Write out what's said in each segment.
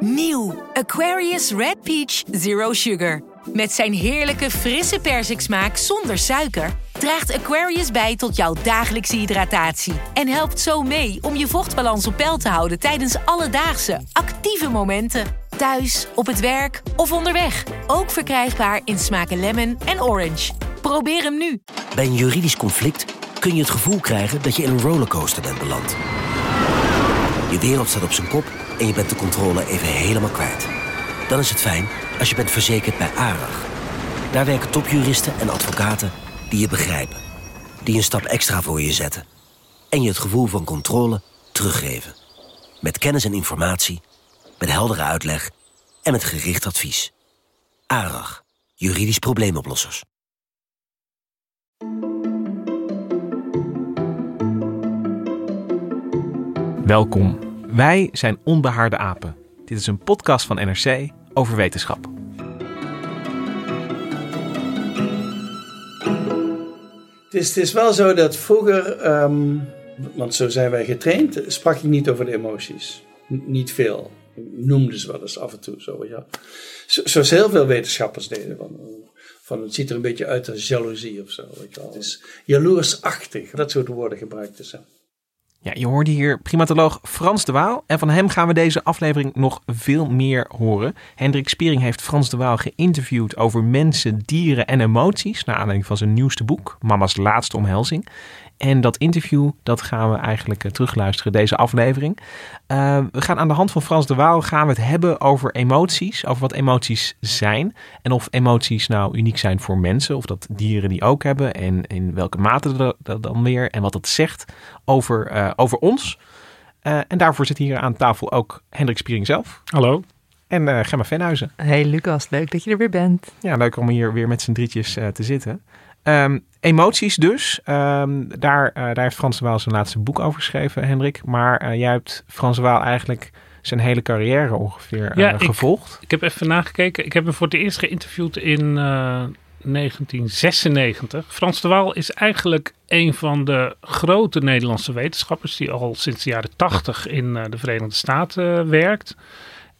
Nieuw Aquarius Red Peach Zero Sugar. Met zijn heerlijke frisse persiksmaak zonder suiker draagt Aquarius bij tot jouw dagelijkse hydratatie en helpt zo mee om je vochtbalans op peil te houden tijdens alledaagse actieve momenten. Thuis, op het werk of onderweg. Ook verkrijgbaar in smaken lemon en orange. Probeer hem nu. Bij een juridisch conflict kun je het gevoel krijgen dat je in een rollercoaster bent beland. Je wereld staat op zijn kop en je bent de controle even helemaal kwijt. Dan is het fijn als je bent verzekerd bij ARAG. Daar werken topjuristen en advocaten die je begrijpen. Die een stap extra voor je zetten. En je het gevoel van controle teruggeven. Met kennis en informatie, met heldere uitleg en met gericht advies. ARAG, juridisch probleemoplossers. Welkom. Wij zijn Onbehaarde Apen. Dit is een podcast van NRC over wetenschap. Het is, het is wel zo dat vroeger, ehm, want zo zijn wij getraind, sprak ik niet over de emoties. Niet veel. Ik noemde ze wel eens af en toe zo. Ja. Zo- Zoals heel veel wetenschappers deden. Van, van het ziet er een beetje uit als jaloezie of zo. Weet je wel. Het is jaloersachtig. Dat soort woorden gebruikten ze. Ja, je hoorde hier primatoloog Frans de Waal. En van hem gaan we deze aflevering nog veel meer horen. Hendrik Spiering heeft Frans de Waal geïnterviewd over mensen, dieren en emoties. Naar aanleiding van zijn nieuwste boek, Mama's Laatste Omhelzing. En dat interview, dat gaan we eigenlijk eh, terugluisteren, deze aflevering. Uh, we gaan aan de hand van Frans de Waal gaan we het hebben over emoties. Over wat emoties zijn. En of emoties nou uniek zijn voor mensen. Of dat dieren die ook hebben. En in welke mate dat dan weer. En wat dat zegt over, eh, over ons. Uh, en daarvoor zit hier aan tafel ook Hendrik Spiering zelf. Hallo. En uh, Gemma Venhuizen. Hey Lucas, leuk dat je er weer bent. Ja, leuk om hier weer met z'n drietjes uh, te zitten. Um, emoties dus. Um, daar, uh, daar heeft Frans de Waal zijn laatste boek over geschreven, Hendrik. Maar uh, jij hebt Frans de Waal eigenlijk zijn hele carrière ongeveer ja, gevolgd. Ik, ik, heb even nagekeken. Ik heb hem voor het eerst geïnterviewd in 1996. Frans de Waal is eigenlijk een van de grote Nederlandse wetenschappers... die al sinds de jaren 80 in de Verenigde Staten werkt.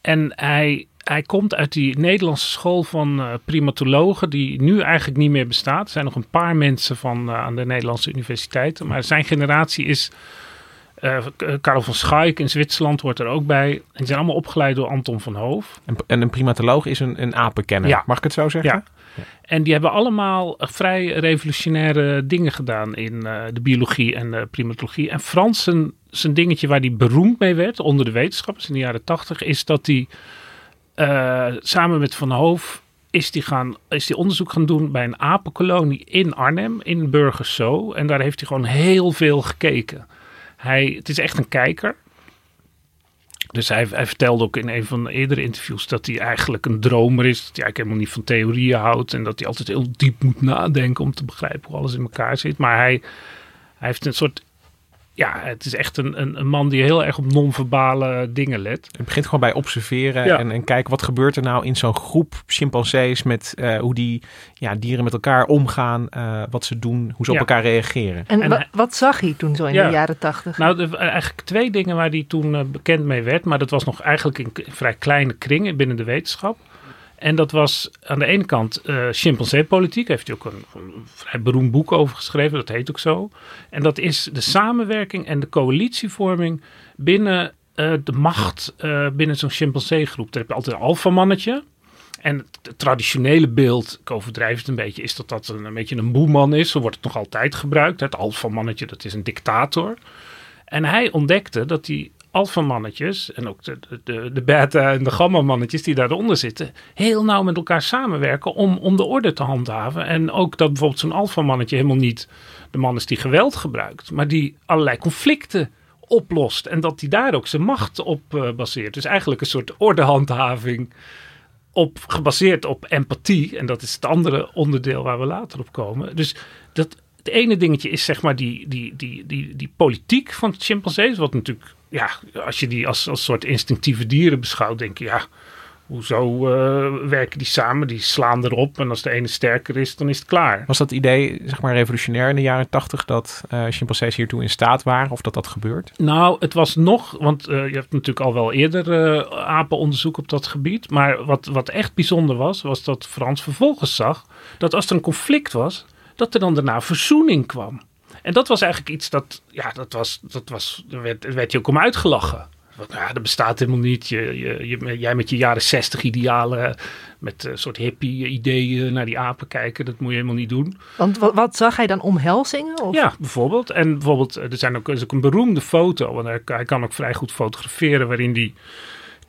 En hij hij komt uit die Nederlandse school van uh, primatologen, die nu eigenlijk niet meer bestaat. Er zijn nog een paar mensen van, uh, aan de Nederlandse universiteiten, maar zijn generatie is. Uh, Karel van Schaik in Zwitserland hoort er ook bij. En die zijn allemaal opgeleid door Anton van Hoof. En, en een primatoloog is een, een apenkenner, ja. mag ik het zo zeggen? Ja. En die hebben allemaal vrij revolutionaire dingen gedaan in de biologie en de primatologie. En Frans, zijn, dingetje waar hij beroemd mee werd onder de wetenschappers in de jaren tachtig, is dat hij uh, samen met Van Hoof is die, gaan, is die onderzoek gaan doen bij een apenkolonie in Arnhem, in Burgers Zoo. En daar heeft hij gewoon heel veel gekeken. Hij, het is echt een kijker. Dus hij, vertelde ook in een van de eerdere interviews dat hij eigenlijk een dromer is. Dat hij eigenlijk helemaal niet van theorieën houdt. En dat hij altijd heel diep moet nadenken om te begrijpen hoe alles in elkaar zit. Maar hij, hij heeft een soort ja, het is echt een, een, een, man die heel erg op non-verbale dingen let. Het begint gewoon bij observeren ja. en, en kijken wat gebeurt er nou in zo'n groep chimpansees met uh, hoe die ja, dieren met elkaar omgaan, uh, wat ze doen, hoe ze ja. op elkaar reageren. En, en wat zag hij toen zo in ja. de jaren tachtig? Nou, de, eigenlijk twee dingen waar hij toen uh, bekend mee werd, maar dat was nog eigenlijk in, in vrij kleine kringen binnen de wetenschap. En dat was aan de ene kant uh, chimpansee-politiek. Daar heeft hij ook een, een, vrij beroemd boek over geschreven. Dat heet ook zo. En dat is de samenwerking en de coalitievorming binnen uh, de macht uh, binnen zo'n chimpansee-groep. Daar heb je altijd een alfamannetje. En het, traditionele beeld, ik overdrijf het een beetje, is dat dat een, een beetje een boeman is. Zo wordt het nog altijd gebruikt. Het alfamannetje, dat is een dictator. En hij ontdekte dat die alfamannetjes en ook de, de, de beta- en de gamma-mannetjes die daaronder zitten, heel nauw met elkaar samenwerken om, om de orde te handhaven. En ook dat bijvoorbeeld zo'n alfamannetje helemaal niet de man is die geweld gebruikt, maar die allerlei conflicten oplost. En dat die daar ook zijn macht op uh, baseert. Dus eigenlijk een soort ordehandhaving op, gebaseerd op empathie. En dat is het andere onderdeel waar we later op komen. Dus dat, het ene dingetje is zeg maar die, die, die, die, die politiek van chimpansees, wat natuurlijk ja, als je die als, als soort instinctieve dieren beschouwt, denk je, ja, hoezo uh, werken die samen? Die slaan erop en als de ene sterker is, dan is het klaar. Was dat idee zeg maar revolutionair in de jaren tachtig dat uh, chimpansees hiertoe in staat waren of dat dat gebeurt? Nou, het was nog, want uh, je hebt natuurlijk al wel eerder apenonderzoek op dat gebied. Maar wat, wat echt bijzonder was, was dat Frans vervolgens zag dat als er een conflict was, dat er dan daarna verzoening kwam. En dat was eigenlijk iets dat, ja, dat was, dat was, daar werd, werd je ook om uitgelachen. Want, ja, dat bestaat helemaal niet. Je, je, je, jij met je jaren zestig idealen, met een soort hippie ideeën naar die apen kijken, dat moet je helemaal niet doen. Want wat, wat zag hij dan omhelzingen? Of? Ja, bijvoorbeeld. En bijvoorbeeld, er, zijn ook, er is ook een beroemde foto, want hij, hij kan ook vrij goed fotograferen, waarin die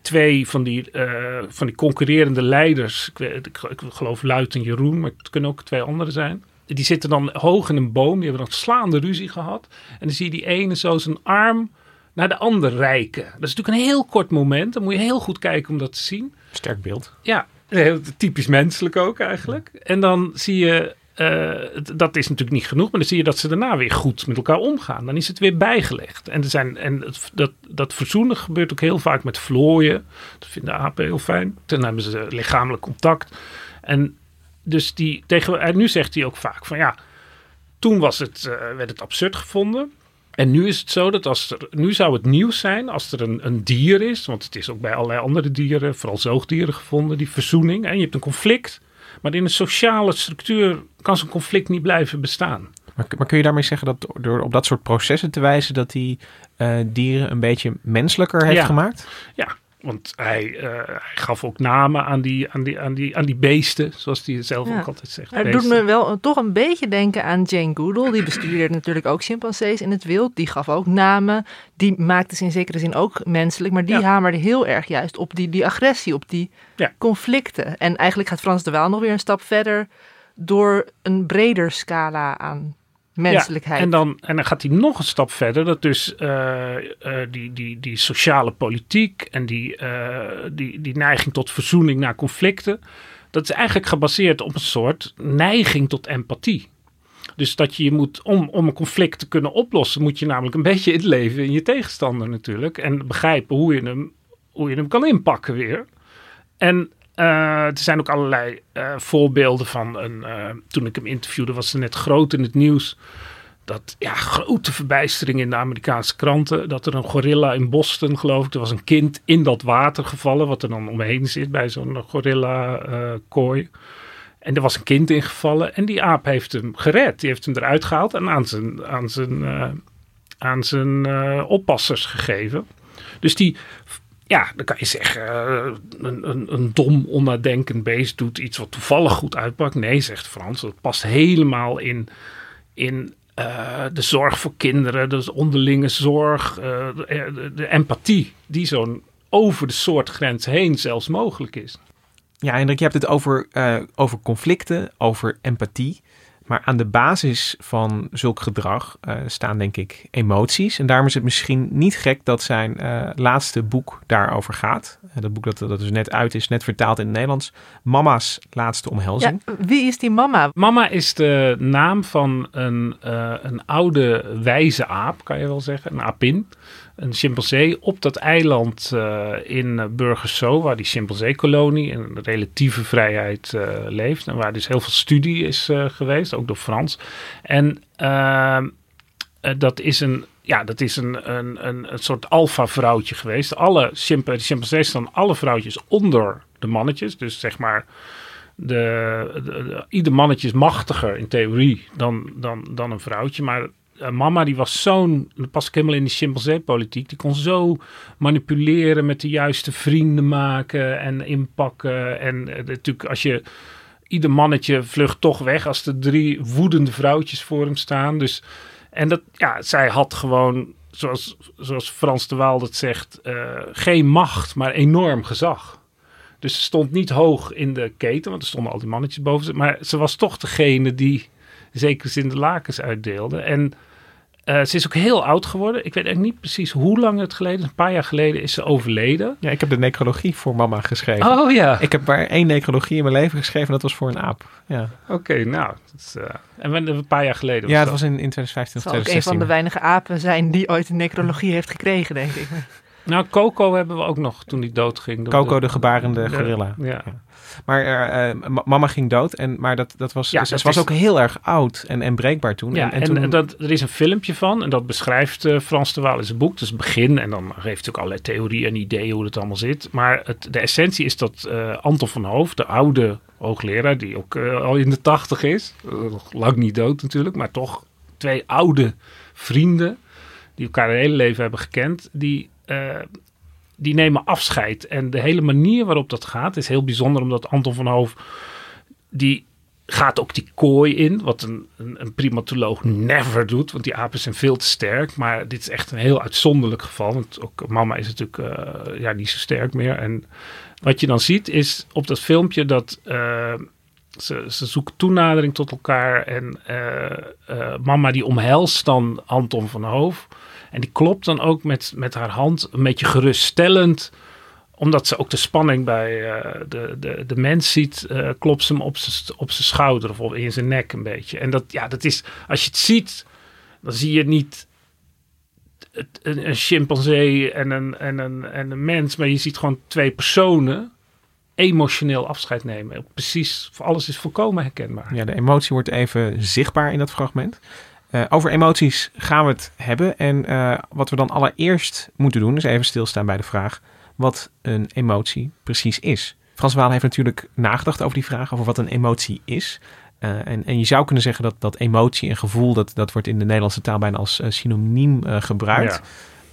twee van die, uh, van die concurrerende leiders, ik, weet, ik, ik geloof Luit en Jeroen, maar het kunnen ook twee anderen zijn die zitten dan hoog in een boom. Die hebben dan slaande ruzie gehad. En dan zie je die ene zo zijn arm naar de ander reiken. Dat is natuurlijk een heel kort moment. Dan moet je heel goed kijken om dat te zien. Sterk beeld. Ja, heel typisch menselijk ook eigenlijk. En dan zie je, uh, dat is natuurlijk niet genoeg, maar dan zie je dat ze daarna weer goed met elkaar omgaan. Dan is het weer bijgelegd. En, er zijn, en dat, dat verzoenen gebeurt ook heel vaak met vlooien. Dat vinden apen heel fijn. Dan hebben ze lichamelijk contact. En dus die, tegen, en nu zegt hij ook vaak van ja, toen was het, uh, werd het absurd gevonden. En nu is het zo dat als er, nu zou het nieuws zijn als er een, een dier is, want het is ook bij allerlei andere dieren, vooral zoogdieren gevonden, die verzoening. En je hebt een conflict, maar in een sociale structuur kan zo'n conflict niet blijven bestaan. Maar, maar, kun je daarmee zeggen dat door op dat soort processen te wijzen dat die uh, dieren een beetje menselijker heeft ja. gemaakt? Ja, want hij, uh, hij, gaf ook namen aan die, aan die, aan die, aan die beesten, zoals hij zelf ja. ook altijd zegt. Het doet me wel toch een beetje denken aan Jane Goodall. Die bestuurde natuurlijk ook chimpansees in het wild. Die gaf ook namen. Die maakte ze in zekere zin ook menselijk. Maar die ja. hamerde heel erg juist op die, die agressie, op die ja. conflicten. En eigenlijk gaat Frans de Waal nog weer een stap verder door een breder scala aan menselijkheid. Ja, en, dan, en dan gaat hij nog een stap verder. Dat dus uh, uh, die, die, die sociale politiek en die, uh, die, die neiging tot verzoening na conflicten. Dat is eigenlijk gebaseerd op een soort neiging tot empathie. Dus dat je moet, om, om een conflict te kunnen oplossen, moet je namelijk een beetje inleven in je tegenstander natuurlijk. En begrijpen hoe je hem, hoe je hem kan inpakken weer. En uh, er zijn ook allerlei uh, voorbeelden van. Een, uh, toen ik hem interviewde, was er net groot in het nieuws. Dat ja, grote verbijstering in de Amerikaanse kranten. Dat er een gorilla in Boston, geloof ik. Er was een kind in dat water gevallen. Wat er dan omheen zit bij zo'n gorilla-kooi. en er was een kind ingevallen. En die aap heeft hem gered. Die heeft hem eruit gehaald en aan zijn, aan zijn, aan zijn oppassers gegeven. Dus die ja, dan kan je zeggen, uh, een, een, een, dom, onnadenkend beest doet iets wat toevallig goed uitpakt. Nee, zegt Frans, dat past helemaal in, in uh, de zorg voor kinderen, de onderlinge zorg, de, de, empathie die zo'n over de soortgrens heen zelfs mogelijk is. Ja, Hendrik, je hebt het over, over conflicten, over empathie. Maar aan de basis van zulk gedrag uh, staan denk ik emoties. En daarom is het misschien niet gek dat zijn uh, laatste boek daarover gaat. Uh, dat boek dat, dat dus net uit is, net vertaald in het Nederlands. Mama's laatste omhelzing. Ja, wie is die mama? Mama is de naam van een, een oude wijze aap, kan je wel zeggen. Een apin. Een chimpansee op dat eiland in Burgerso, waar die chimpansee-kolonie in relatieve vrijheid leeft. En waar dus heel veel studie is geweest ook door Frans. En uh, dat is een, ja, dat is een, een, een, een soort alfa-vrouwtje geweest. Alle chimp chimpansees staan alle vrouwtjes onder de mannetjes. Dus zeg maar, de, de, de, ieder mannetje is machtiger in theorie dan, dan, dan een vrouwtje. Maar uh, mama die was zo'n, pas ik helemaal in die chimpansee-politiek, die kon zo manipuleren met de juiste vrienden maken en inpakken. En uh, natuurlijk als je ieder mannetje vlucht toch weg als er drie woedende vrouwtjes voor hem staan. Dus, en dat, ja, zij had gewoon, zoals, zoals Frans de Waal dat zegt, uh, geen macht, maar enorm gezag. Dus ze stond niet hoog in de keten, want er stonden al die mannetjes boven ze. Maar ze was toch degene die zeker zin de lakens uitdeelde. En uh, ze is ook heel oud geworden. Ik weet eigenlijk niet precies hoe lang het geleden is. Een paar jaar geleden is ze overleden. Ja, ik heb de necrologie voor mama geschreven. Oh ja. Ik heb maar één necrologie in mijn leven geschreven. Dat was voor een aap. Ja. Oké, okay, nou. Is, uh, en een paar jaar geleden Ja, dat was in, in 2015 of 2016. ook een van de weinige apen zijn die ooit een necrologie heeft gekregen, denk ik. Nou, Coco hebben we ook nog toen die doodging. Coco, de gebarende gorilla. Ja. Maar eh, eh, ma- mama ging dood, en, maar dat, dat was, Ja, ze dat was is- ook heel erg oud en, en breekbaar toen. Ja, en, toen, dat, er is een filmpje van en dat beschrijft eh, Frans de Waal in zijn boek. Dus het begin en dan geeft hij ook allerlei theorieën en ideeën hoe het allemaal zit. Maar het, de essentie is dat eh, Anton van Hoof, de oude hoogleraar, die ook al in de tachtig is, nog lang niet dood natuurlijk, maar toch twee oude vrienden die elkaar hun hele leven hebben gekend, die, eh, die nemen afscheid. En de hele manier waarop dat gaat is heel bijzonder, omdat Anton van Hoof, die gaat ook die kooi in, wat een, een, primatoloog never doet, want die apen zijn veel te sterk. Maar dit is echt een heel uitzonderlijk geval, want ook mama is natuurlijk eh, ja, niet zo sterk meer. En wat je dan ziet is op dat filmpje dat eh, ze, ze zoeken toenadering tot elkaar en mama die omhelst dan Anton van Hoof. En die klopt dan ook met, met haar hand een beetje geruststellend omdat ze ook de spanning bij eh, de, de, de mens ziet, eh, klopt ze hem op zijn schouder of op, in zijn nek een beetje. En dat, ja, dat is, als je het ziet, dan zie je niet het, een, een chimpansee en een, en, een, en een mens, maar je ziet gewoon twee personen emotioneel afscheid nemen. Precies, alles is volkomen herkenbaar. Ja, de emotie wordt even zichtbaar in dat fragment. Eh, over emoties gaan we het hebben. En eh, wat we dan allereerst moeten doen, is even stilstaan bij de vraag wat een emotie precies is. Frans Waal heeft natuurlijk nagedacht over die vraag, over wat een emotie is. Eh, en, en je zou kunnen zeggen dat, dat emotie en gevoel, dat, dat wordt in de Nederlandse taal bijna als synoniem gebruikt. Ja.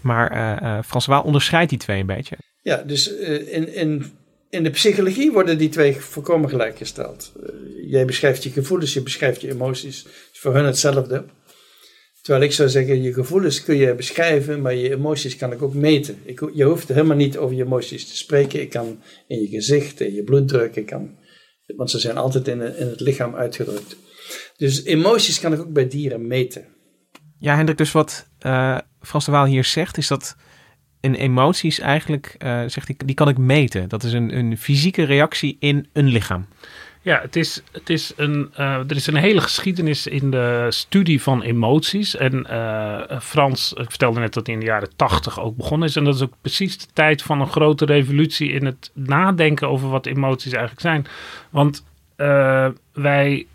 Maar Frans Waal onderscheidt die twee een beetje. Ja, dus in, in, in de psychologie worden die twee volkomen gelijkgesteld. Jij beschrijft je gevoelens, je beschrijft je emoties. is voor hun hetzelfde. Terwijl ik zou zeggen, je gevoelens kun je beschrijven, maar je emoties kan ik ook meten. Ik, je hoeft helemaal niet over je emoties te spreken. Ik kan in je gezicht, in je bloeddruk, ik kan, want ze zijn altijd in, in het lichaam uitgedrukt. Dus emoties kan ik ook bij dieren meten. Ja, Hendrik, dus wat eh, Frans de Waal hier zegt, is dat een emotie is eigenlijk, eh, zegt hij, die kan ik meten. Dat is een, een fysieke reactie in een lichaam. Ja, het is, het is een, eh, er is een hele geschiedenis in de studie van emoties. En eh, Frans, ik vertelde net dat hij in de jaren tachtig ook begonnen is. En dat is ook precies de tijd van een grote revolutie in het nadenken over wat emoties eigenlijk zijn. Want eh, wij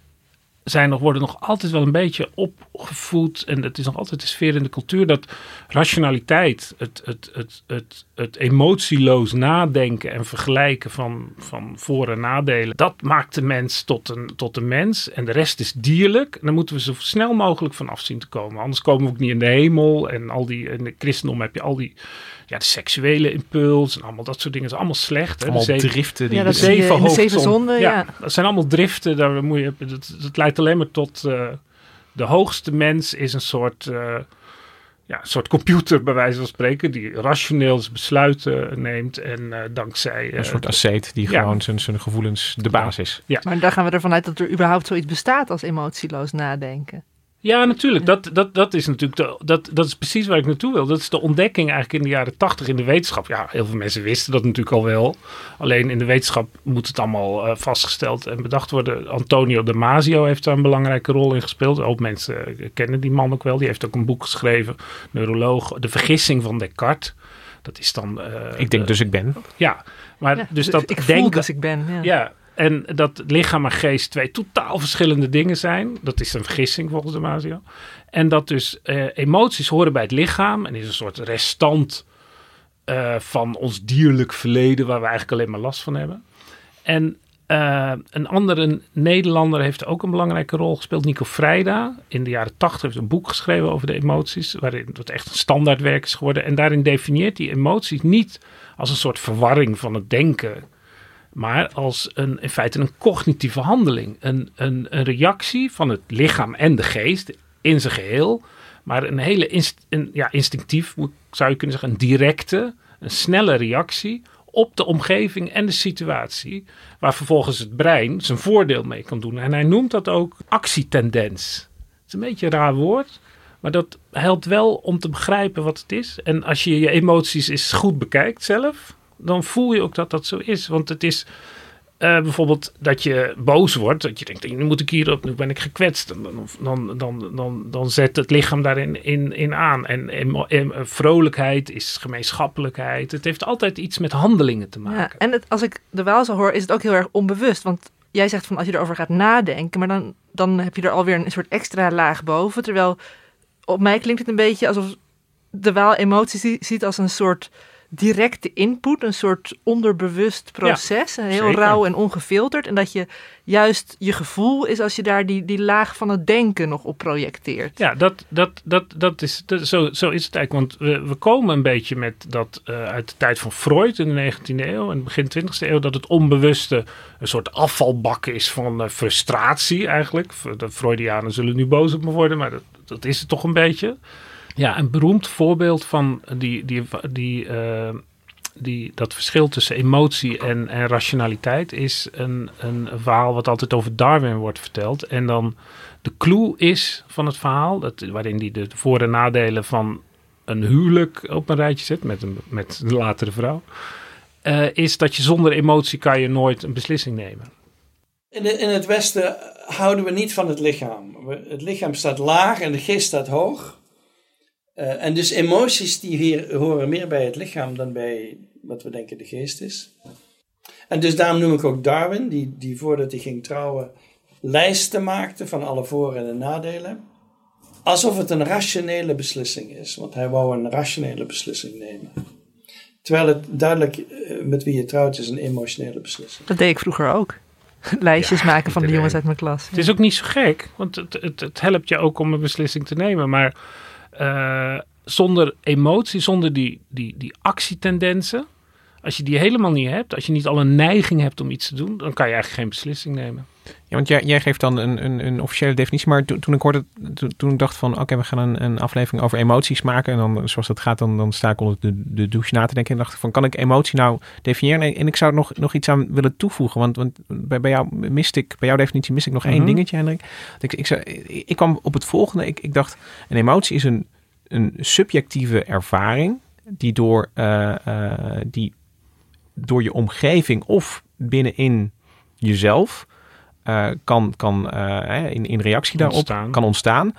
zijn nog, worden nog altijd wel een beetje opgevoed. En het is nog altijd de sfeer in de cultuur dat rationaliteit, het, het, het, het, het emotieloos nadenken en vergelijken van, van voor- en nadelen, dat maakt de mens tot een, tot een mens. En de rest is dierlijk. En moeten we zo snel mogelijk van af zien te komen. Anders komen we ook niet in de hemel. En al die, in de christendom heb je al die ja, de seksuele impuls en allemaal dat soort dingen. Dat is allemaal slecht. Hè? Allemaal de zeven- driften die... Ja, dat zeven in de zeven zonden, ja. Dat zijn allemaal driften. Daar moet je, dat, dat leidt alleen maar tot... eh, de hoogste mens is een soort... eh, ja, een soort computer, bij wijze van spreken, die rationeel zijn besluiten neemt en eh, dankzij... eh, een soort asceet die ja. gewoon zijn, zijn gevoelens de baas is. Maar daar gaan we ervan uit dat er überhaupt zoiets bestaat als emotieloos nadenken. Ja, natuurlijk. Dat, dat, dat is natuurlijk de, dat, dat is precies waar ik naartoe wil. Dat is de ontdekking eigenlijk in de jaren tachtig in de wetenschap. Ja, heel veel mensen wisten dat natuurlijk al wel. Alleen in de wetenschap moet het allemaal eh, vastgesteld en bedacht worden. Antonio Damasio heeft daar een belangrijke rol in gespeeld. Ook mensen eh, kennen die man ook wel. Die heeft ook een boek geschreven, neuroloog, De Vergissing van Descartes. Dat is dan... eh, Ik denk de- dus ik ben. Ja, maar Ja, dus dat ik voel denken... dus ik ben. Ja. Ja, en dat lichaam en geest twee totaal verschillende dingen zijn. Dat is een vergissing volgens de Mazio. En dat dus eh, emoties horen bij het lichaam en is een soort restant eh, van ons dierlijk verleden waar we eigenlijk alleen maar last van hebben. En eh, een andere Nederlander heeft ook een belangrijke rol gespeeld, Nico Vrijda. In de jaren tachtig heeft een boek geschreven over de emoties, waarin het echt een standaardwerk is geworden. En daarin definieert hij emoties niet als een soort verwarring van het denken maar als een, in feite een cognitieve handeling. Een, een, een reactie van het lichaam en de geest in zijn geheel. Maar een hele een, ja, instinctief, zou je kunnen zeggen, een directe, een snelle reactie op de omgeving en de situatie. Waar vervolgens het brein zijn voordeel mee kan doen. En hij noemt dat ook actietendens. Het is een beetje een raar woord. Maar dat helpt wel om te begrijpen wat het is. En als je je emoties eens goed bekijkt zelf, dan voel je ook dat dat zo is. Want het is, eh, bijvoorbeeld dat je boos wordt. Dat je denkt, nu moet ik hierop, nu ben ik gekwetst. Dan, dan, dan, dan, dan zet het lichaam daarin in, in aan. En, en, vrolijkheid is gemeenschappelijkheid. Het heeft altijd iets met handelingen te maken. Ja, en het, als ik de wel zo hoor, is het ook heel erg onbewust. Want jij zegt van als je erover gaat nadenken, maar dan, dan heb je er alweer een soort extra laag boven. Terwijl op mij klinkt het een beetje alsof de wel emoties ziet als een soort directe input, een soort onderbewust proces. heel zeker. rauw en ongefilterd. En dat je juist je gevoel is als je daar die, die laag van het denken nog op projecteert. Ja, dat, dat, dat, dat is, dat, zo, zo is het eigenlijk. Want we, we komen een beetje met dat uh, uit de tijd van Freud in de 19e eeuw en begin 20e eeuw, dat het onbewuste een soort afvalbak is van uh, frustratie eigenlijk. De Freudianen zullen nu boos op me worden, maar dat, dat is het toch een beetje. Ja, een beroemd voorbeeld van die, die, die, uh, die, dat verschil tussen emotie en, en rationaliteit is een, een verhaal wat altijd over Darwin wordt verteld. En dan de clue is van het verhaal, dat, waarin hij de voor- en nadelen van een huwelijk op een rijtje zet met een, met een latere vrouw, uh, is dat je zonder emotie kan je nooit een beslissing nemen. In, in het Westen houden we niet van het lichaam. Het lichaam staat laag en de geest staat hoog. Uh, en dus emoties die hier horen meer bij het lichaam dan bij wat we denken de geest is. En dus daarom noem ik ook Darwin, die, die voordat hij ging trouwen lijsten maakte van alle voor- en nadelen. Alsof het een rationele beslissing is, want hij wou een rationele beslissing nemen. Terwijl het duidelijk uh, met wie je trouwt is een emotionele beslissing. Dat deed ik vroeger ook. Lijstjes ja, maken van de jongens uit mijn klas. Het is ook niet zo gek, want het, het, het helpt je ook om een beslissing te nemen. Maar uh, zonder emotie, zonder die, die, die actietendensen. Als je die helemaal niet hebt, als je niet al een neiging hebt om iets te doen, dan kan je eigenlijk geen beslissing nemen. Ja, want jij, jij geeft dan een, een, een officiële definitie, maar toen, toen ik hoorde, toen, toen ik dacht van oké, okay, we gaan een, een aflevering over emoties maken en dan zoals dat gaat, dan, dan sta ik onder de, de douche na te denken en dacht van kan ik emotie nou definiëren? En, en ik zou er nog, nog iets aan willen toevoegen, want, want bij, bij jou mist ik, bij jouw definitie mist ik nog mm -hmm. één dingetje, Hendrik. Ik, ik, ik, ik kwam op het volgende, ik, ik dacht een emotie is een, een subjectieve ervaring die door, uh, uh, die door je omgeving of binnenin jezelf uh, kan, kan in, in reactie daarop ontstaan. kan ontstaan.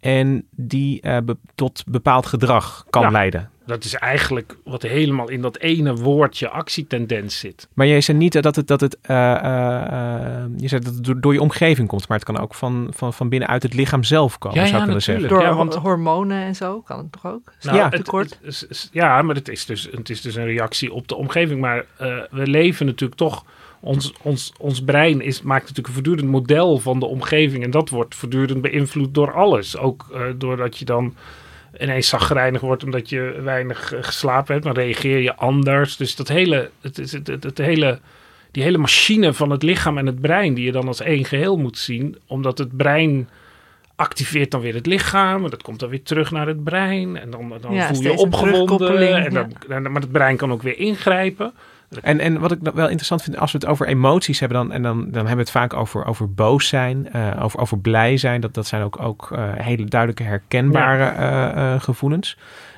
En die be tot bepaald gedrag kan ja, leiden. Dat is eigenlijk wat helemaal in dat ene woordje actietendens zit. Maar jij zei niet dat het, dat het, uh, uh, je zei dat het door, door, je omgeving komt, maar het kan ook van, van, van binnenuit het lichaam zelf komen, ja, zou ja, ik willen zeggen. Door Ja, want- hormonen en zo kan het toch ook? Nou, ja, het- tekort. het ja, maar het is, dus, het is dus een reactie op de omgeving. Maar eh, we leven natuurlijk toch. Ons, ons, ons brein is, maakt natuurlijk een voortdurend model van de omgeving. En dat wordt voortdurend beïnvloed door alles. Ook eh, doordat je dan ineens zagrijnig wordt omdat je weinig eh, geslapen hebt. Dan reageer je anders. Dus dat hele, het, het, het, het hele, die hele machine van het lichaam en het brein... die je dan als één geheel moet zien. Omdat het brein activeert dan weer het lichaam. En dat komt dan weer terug naar het brein. En dan, dan Ja, voel je opgewonden. En dan, maar het brein kan ook weer ingrijpen. En, en wat ik wel interessant vind, als we het over emoties hebben, dan, en dan, dan hebben we het vaak over, over boos zijn, eh, over, over blij zijn. Dat, dat zijn ook, ook eh, hele duidelijke herkenbare eh, gevoelens.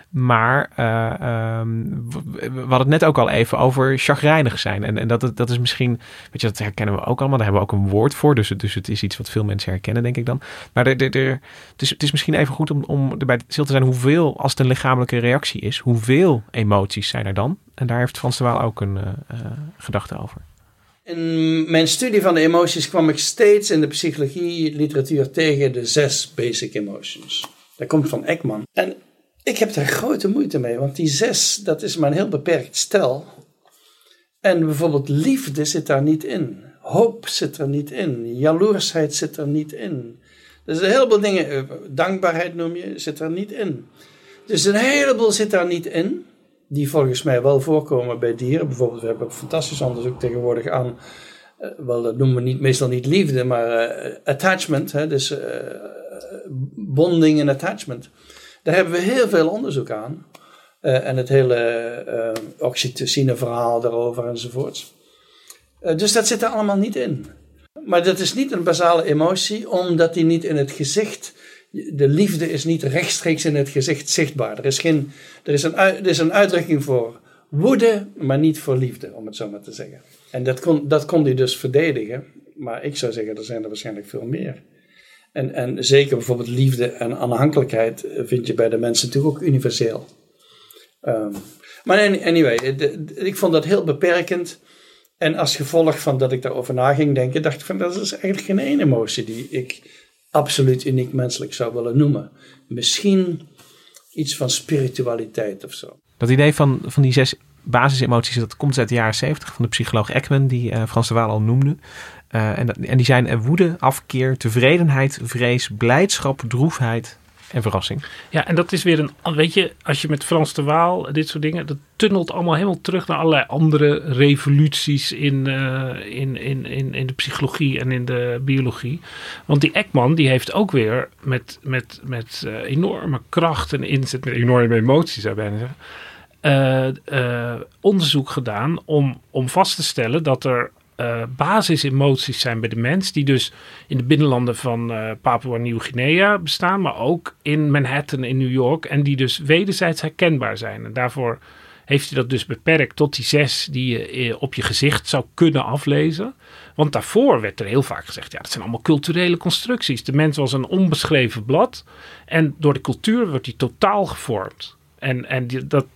Maar w- we hadden het net ook al even over chagrijnig zijn. En, en dat, dat is misschien, weet je, dat herkennen we ook allemaal. Daar hebben we ook een woord voor. Dus, het- dus het is iets wat veel mensen herkennen, denk ik dan. Maar er, er, er- het, is, het is misschien even goed om, om erbij stil te zijn hoeveel, als het een lichamelijke reactie is, hoeveel emoties zijn er dan? En daar heeft Frans de ook een eh, eh, gedachte over. In mijn studie van de emoties kwam ik steeds in de psychologie-literatuur tegen de zes basic emotions. Dat komt van Ekman. En ik heb daar grote moeite mee, want die zes, dat is maar een heel beperkt stel. En bijvoorbeeld liefde zit daar niet in. Hoop zit er niet in. Jaloersheid zit er niet in. Dus een heleboel dingen, eh, dankbaarheid noem je, zit er niet in. Dus een heleboel zit daar niet in, die volgens mij wel voorkomen bij dieren. Bijvoorbeeld, we hebben ook fantastisch onderzoek tegenwoordig aan, eh, wel dat noemen we niet, meestal niet liefde, maar eh, attachment, hè, dus eh, bonding en attachment. Daar hebben we heel veel onderzoek aan. En het hele oxytocine verhaal daarover enzovoorts. Dus dat zit er allemaal niet in. Maar dat is niet een basale emotie, omdat die niet in het gezicht. De liefde is niet rechtstreeks in het gezicht zichtbaar. Er is, geen, er is, een, er is een uitdrukking voor woede, maar niet voor liefde, om het zo maar te zeggen. En dat kon, dat kon hij dus verdedigen. Maar ik zou zeggen, er zijn er waarschijnlijk veel meer. En, en zeker bijvoorbeeld liefde en aanhankelijkheid vind je bij de mensen natuurlijk ook universeel. Um, maar anyway, ik vond dat heel beperkend. En als gevolg van dat ik daarover na ging denken, dacht ik van dat is eigenlijk geen één emotie die ik absoluut uniek menselijk zou willen noemen. Misschien iets van spiritualiteit of zo. Dat idee van, van die zes basisemoties, dat komt uit de jaren zeventig van de psycholoog Ekman, die uh, Frans de Waal al noemde. Uh, en, en die zijn woede, afkeer, tevredenheid, vrees, blijdschap, droefheid, en verrassing. Ja, en dat is weer een, weet je, als je met Frans de Waal, dit soort dingen, dat tunnelt allemaal helemaal terug naar allerlei andere revoluties in, uh, in, in, in, in de psychologie en in de biologie. Want die Ekman, die heeft ook weer met, met, met uh, enorme kracht en inzet, met enorme emoties, zou bijna zeggen, uh, onderzoek gedaan om, om vast te stellen dat er uh, basisemoties zijn bij de mens, die dus in de binnenlanden van uh, Papua Nieuw-Guinea bestaan, maar ook in Manhattan in New York, en die dus wederzijds herkenbaar zijn. En daarvoor heeft hij dat dus beperkt tot die zes die je eh, op je gezicht zou kunnen aflezen. Want daarvoor werd er heel vaak gezegd, ja, dat zijn allemaal culturele constructies. De mens was een onbeschreven blad en door de cultuur wordt hij totaal gevormd. En, en die, dat,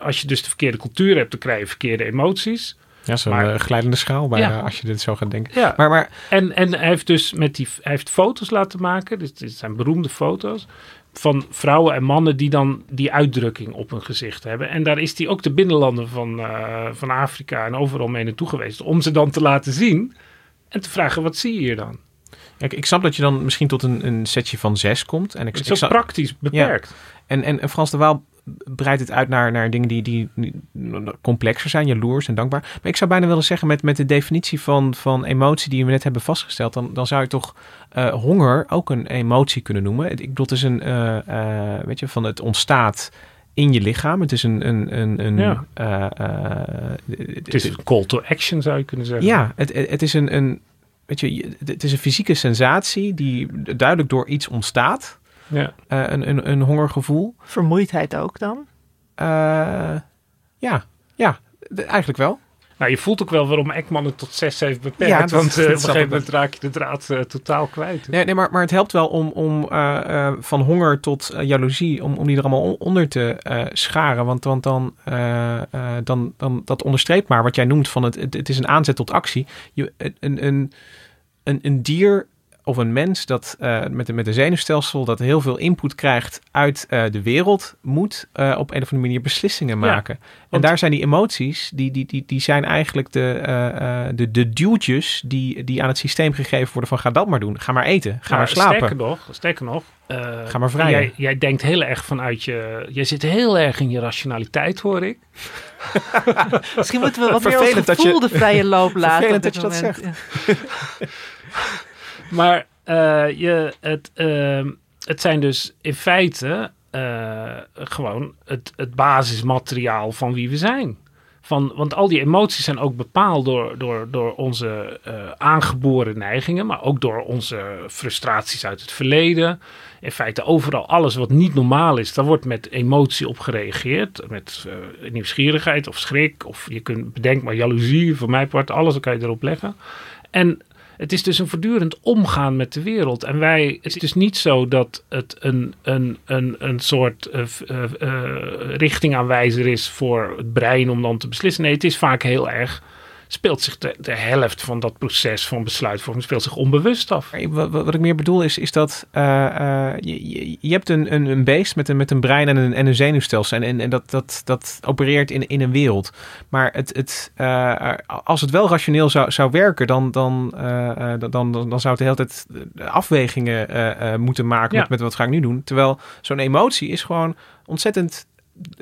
als je dus de verkeerde cultuur hebt, dan krijg je verkeerde emoties. Ja, zo'n uh, glijdende schaal bijna, als je dit zo gaat denken. Ja. Maar, maar, en, en hij heeft dus met die, hij heeft foto's laten maken, dus dit zijn beroemde foto's, van vrouwen en mannen die dan die uitdrukking op hun gezicht hebben. En daar is hij ook de binnenlanden van, uh, van Afrika en overal mee naartoe geweest, om ze dan te laten zien en te vragen, wat zie je hier dan? Kijk, ik snap dat je dan misschien tot een, een setje van zes komt. En ik, het is zo praktisch beperkt. Ja. En, en Frans de Waal breidt het uit naar, naar dingen die, die, complexer zijn, jaloers en dankbaar. Maar ik zou bijna willen zeggen, met, met de definitie van, van emotie die we net hebben vastgesteld, dan, dan zou je toch uh, honger ook een emotie kunnen noemen. Ik bedoel, het is een, uh, uh, weet je, van het ontstaat in je lichaam. Het is een. een, een, een ja. het is een call to action, zou je kunnen zeggen. Ja, het, het is een. een weet je, het is een fysieke sensatie die duidelijk door iets ontstaat. Ja. Uh, een, een, een hongergevoel. Vermoeidheid ook dan? Uh, ja, ja, de, eigenlijk wel. Nou, je voelt ook wel waarom Ekman het tot zes heeft beperkt. Ja, dat, want uh, op een gegeven moment raak je de draad uh, totaal kwijt. Nee, nee maar, maar het helpt wel om, om uh, van honger tot jaloezie, om, om die er allemaal onder te scharen. Want, want dan, dan, dan, dat onderstreept maar wat jij noemt van het, het, het is een aanzet tot actie. Je, een, een, een, een dier of een mens dat uh, met, met een zenuwstelsel dat heel veel input krijgt uit uh, de wereld, moet uh, op een of andere manier beslissingen maken. Ja, en daar zijn die emoties, die, die, die, die zijn eigenlijk de, de, de duwtjes die, die aan het systeem gegeven worden van ga dat maar doen. Ga maar eten, ga ja, maar slapen. Sterker nog, sterker nog ga maar vrij. Jij, jij, denkt heel erg vanuit je, jij zit heel erg in je rationaliteit hoor ik. Misschien moeten we wat meer ons gevoel de vrije loop laten. Vervelend dat je dat zegt. Maar uh, je, het, uh, het zijn dus in feite uh, gewoon het, het basismateriaal van wie we zijn. Van, want al die emoties zijn ook bepaald door, door, door onze aangeboren neigingen, maar ook door onze frustraties uit het verleden. In feite overal alles wat niet normaal is, daar wordt met emotie op gereageerd. Met nieuwsgierigheid of schrik, of je kunt bedenken maar jaloezie, voor mij part, alles kan je erop leggen. En het is dus een voortdurend omgaan met de wereld. En wij, het is dus niet zo dat het een, een, een, een soort uh, uh, richtingaanwijzer is voor het brein om dan te beslissen. Nee, het is vaak heel erg speelt zich de, de, helft van dat proces van besluitvorming speelt zich onbewust af. Wat, wat ik meer bedoel is, is dat uh, uh, je, je hebt een, een, een beest met een, met een brein en een, en een zenuwstelsel en, en dat, dat, dat opereert in, in een wereld. Maar het, het, uh, als het wel rationeel zou, zou werken, dan, dan, dan, dan, dan zou het de hele tijd afwegingen moeten maken ja. met, met wat ga ik nu doen. Terwijl zo'n emotie is gewoon ontzettend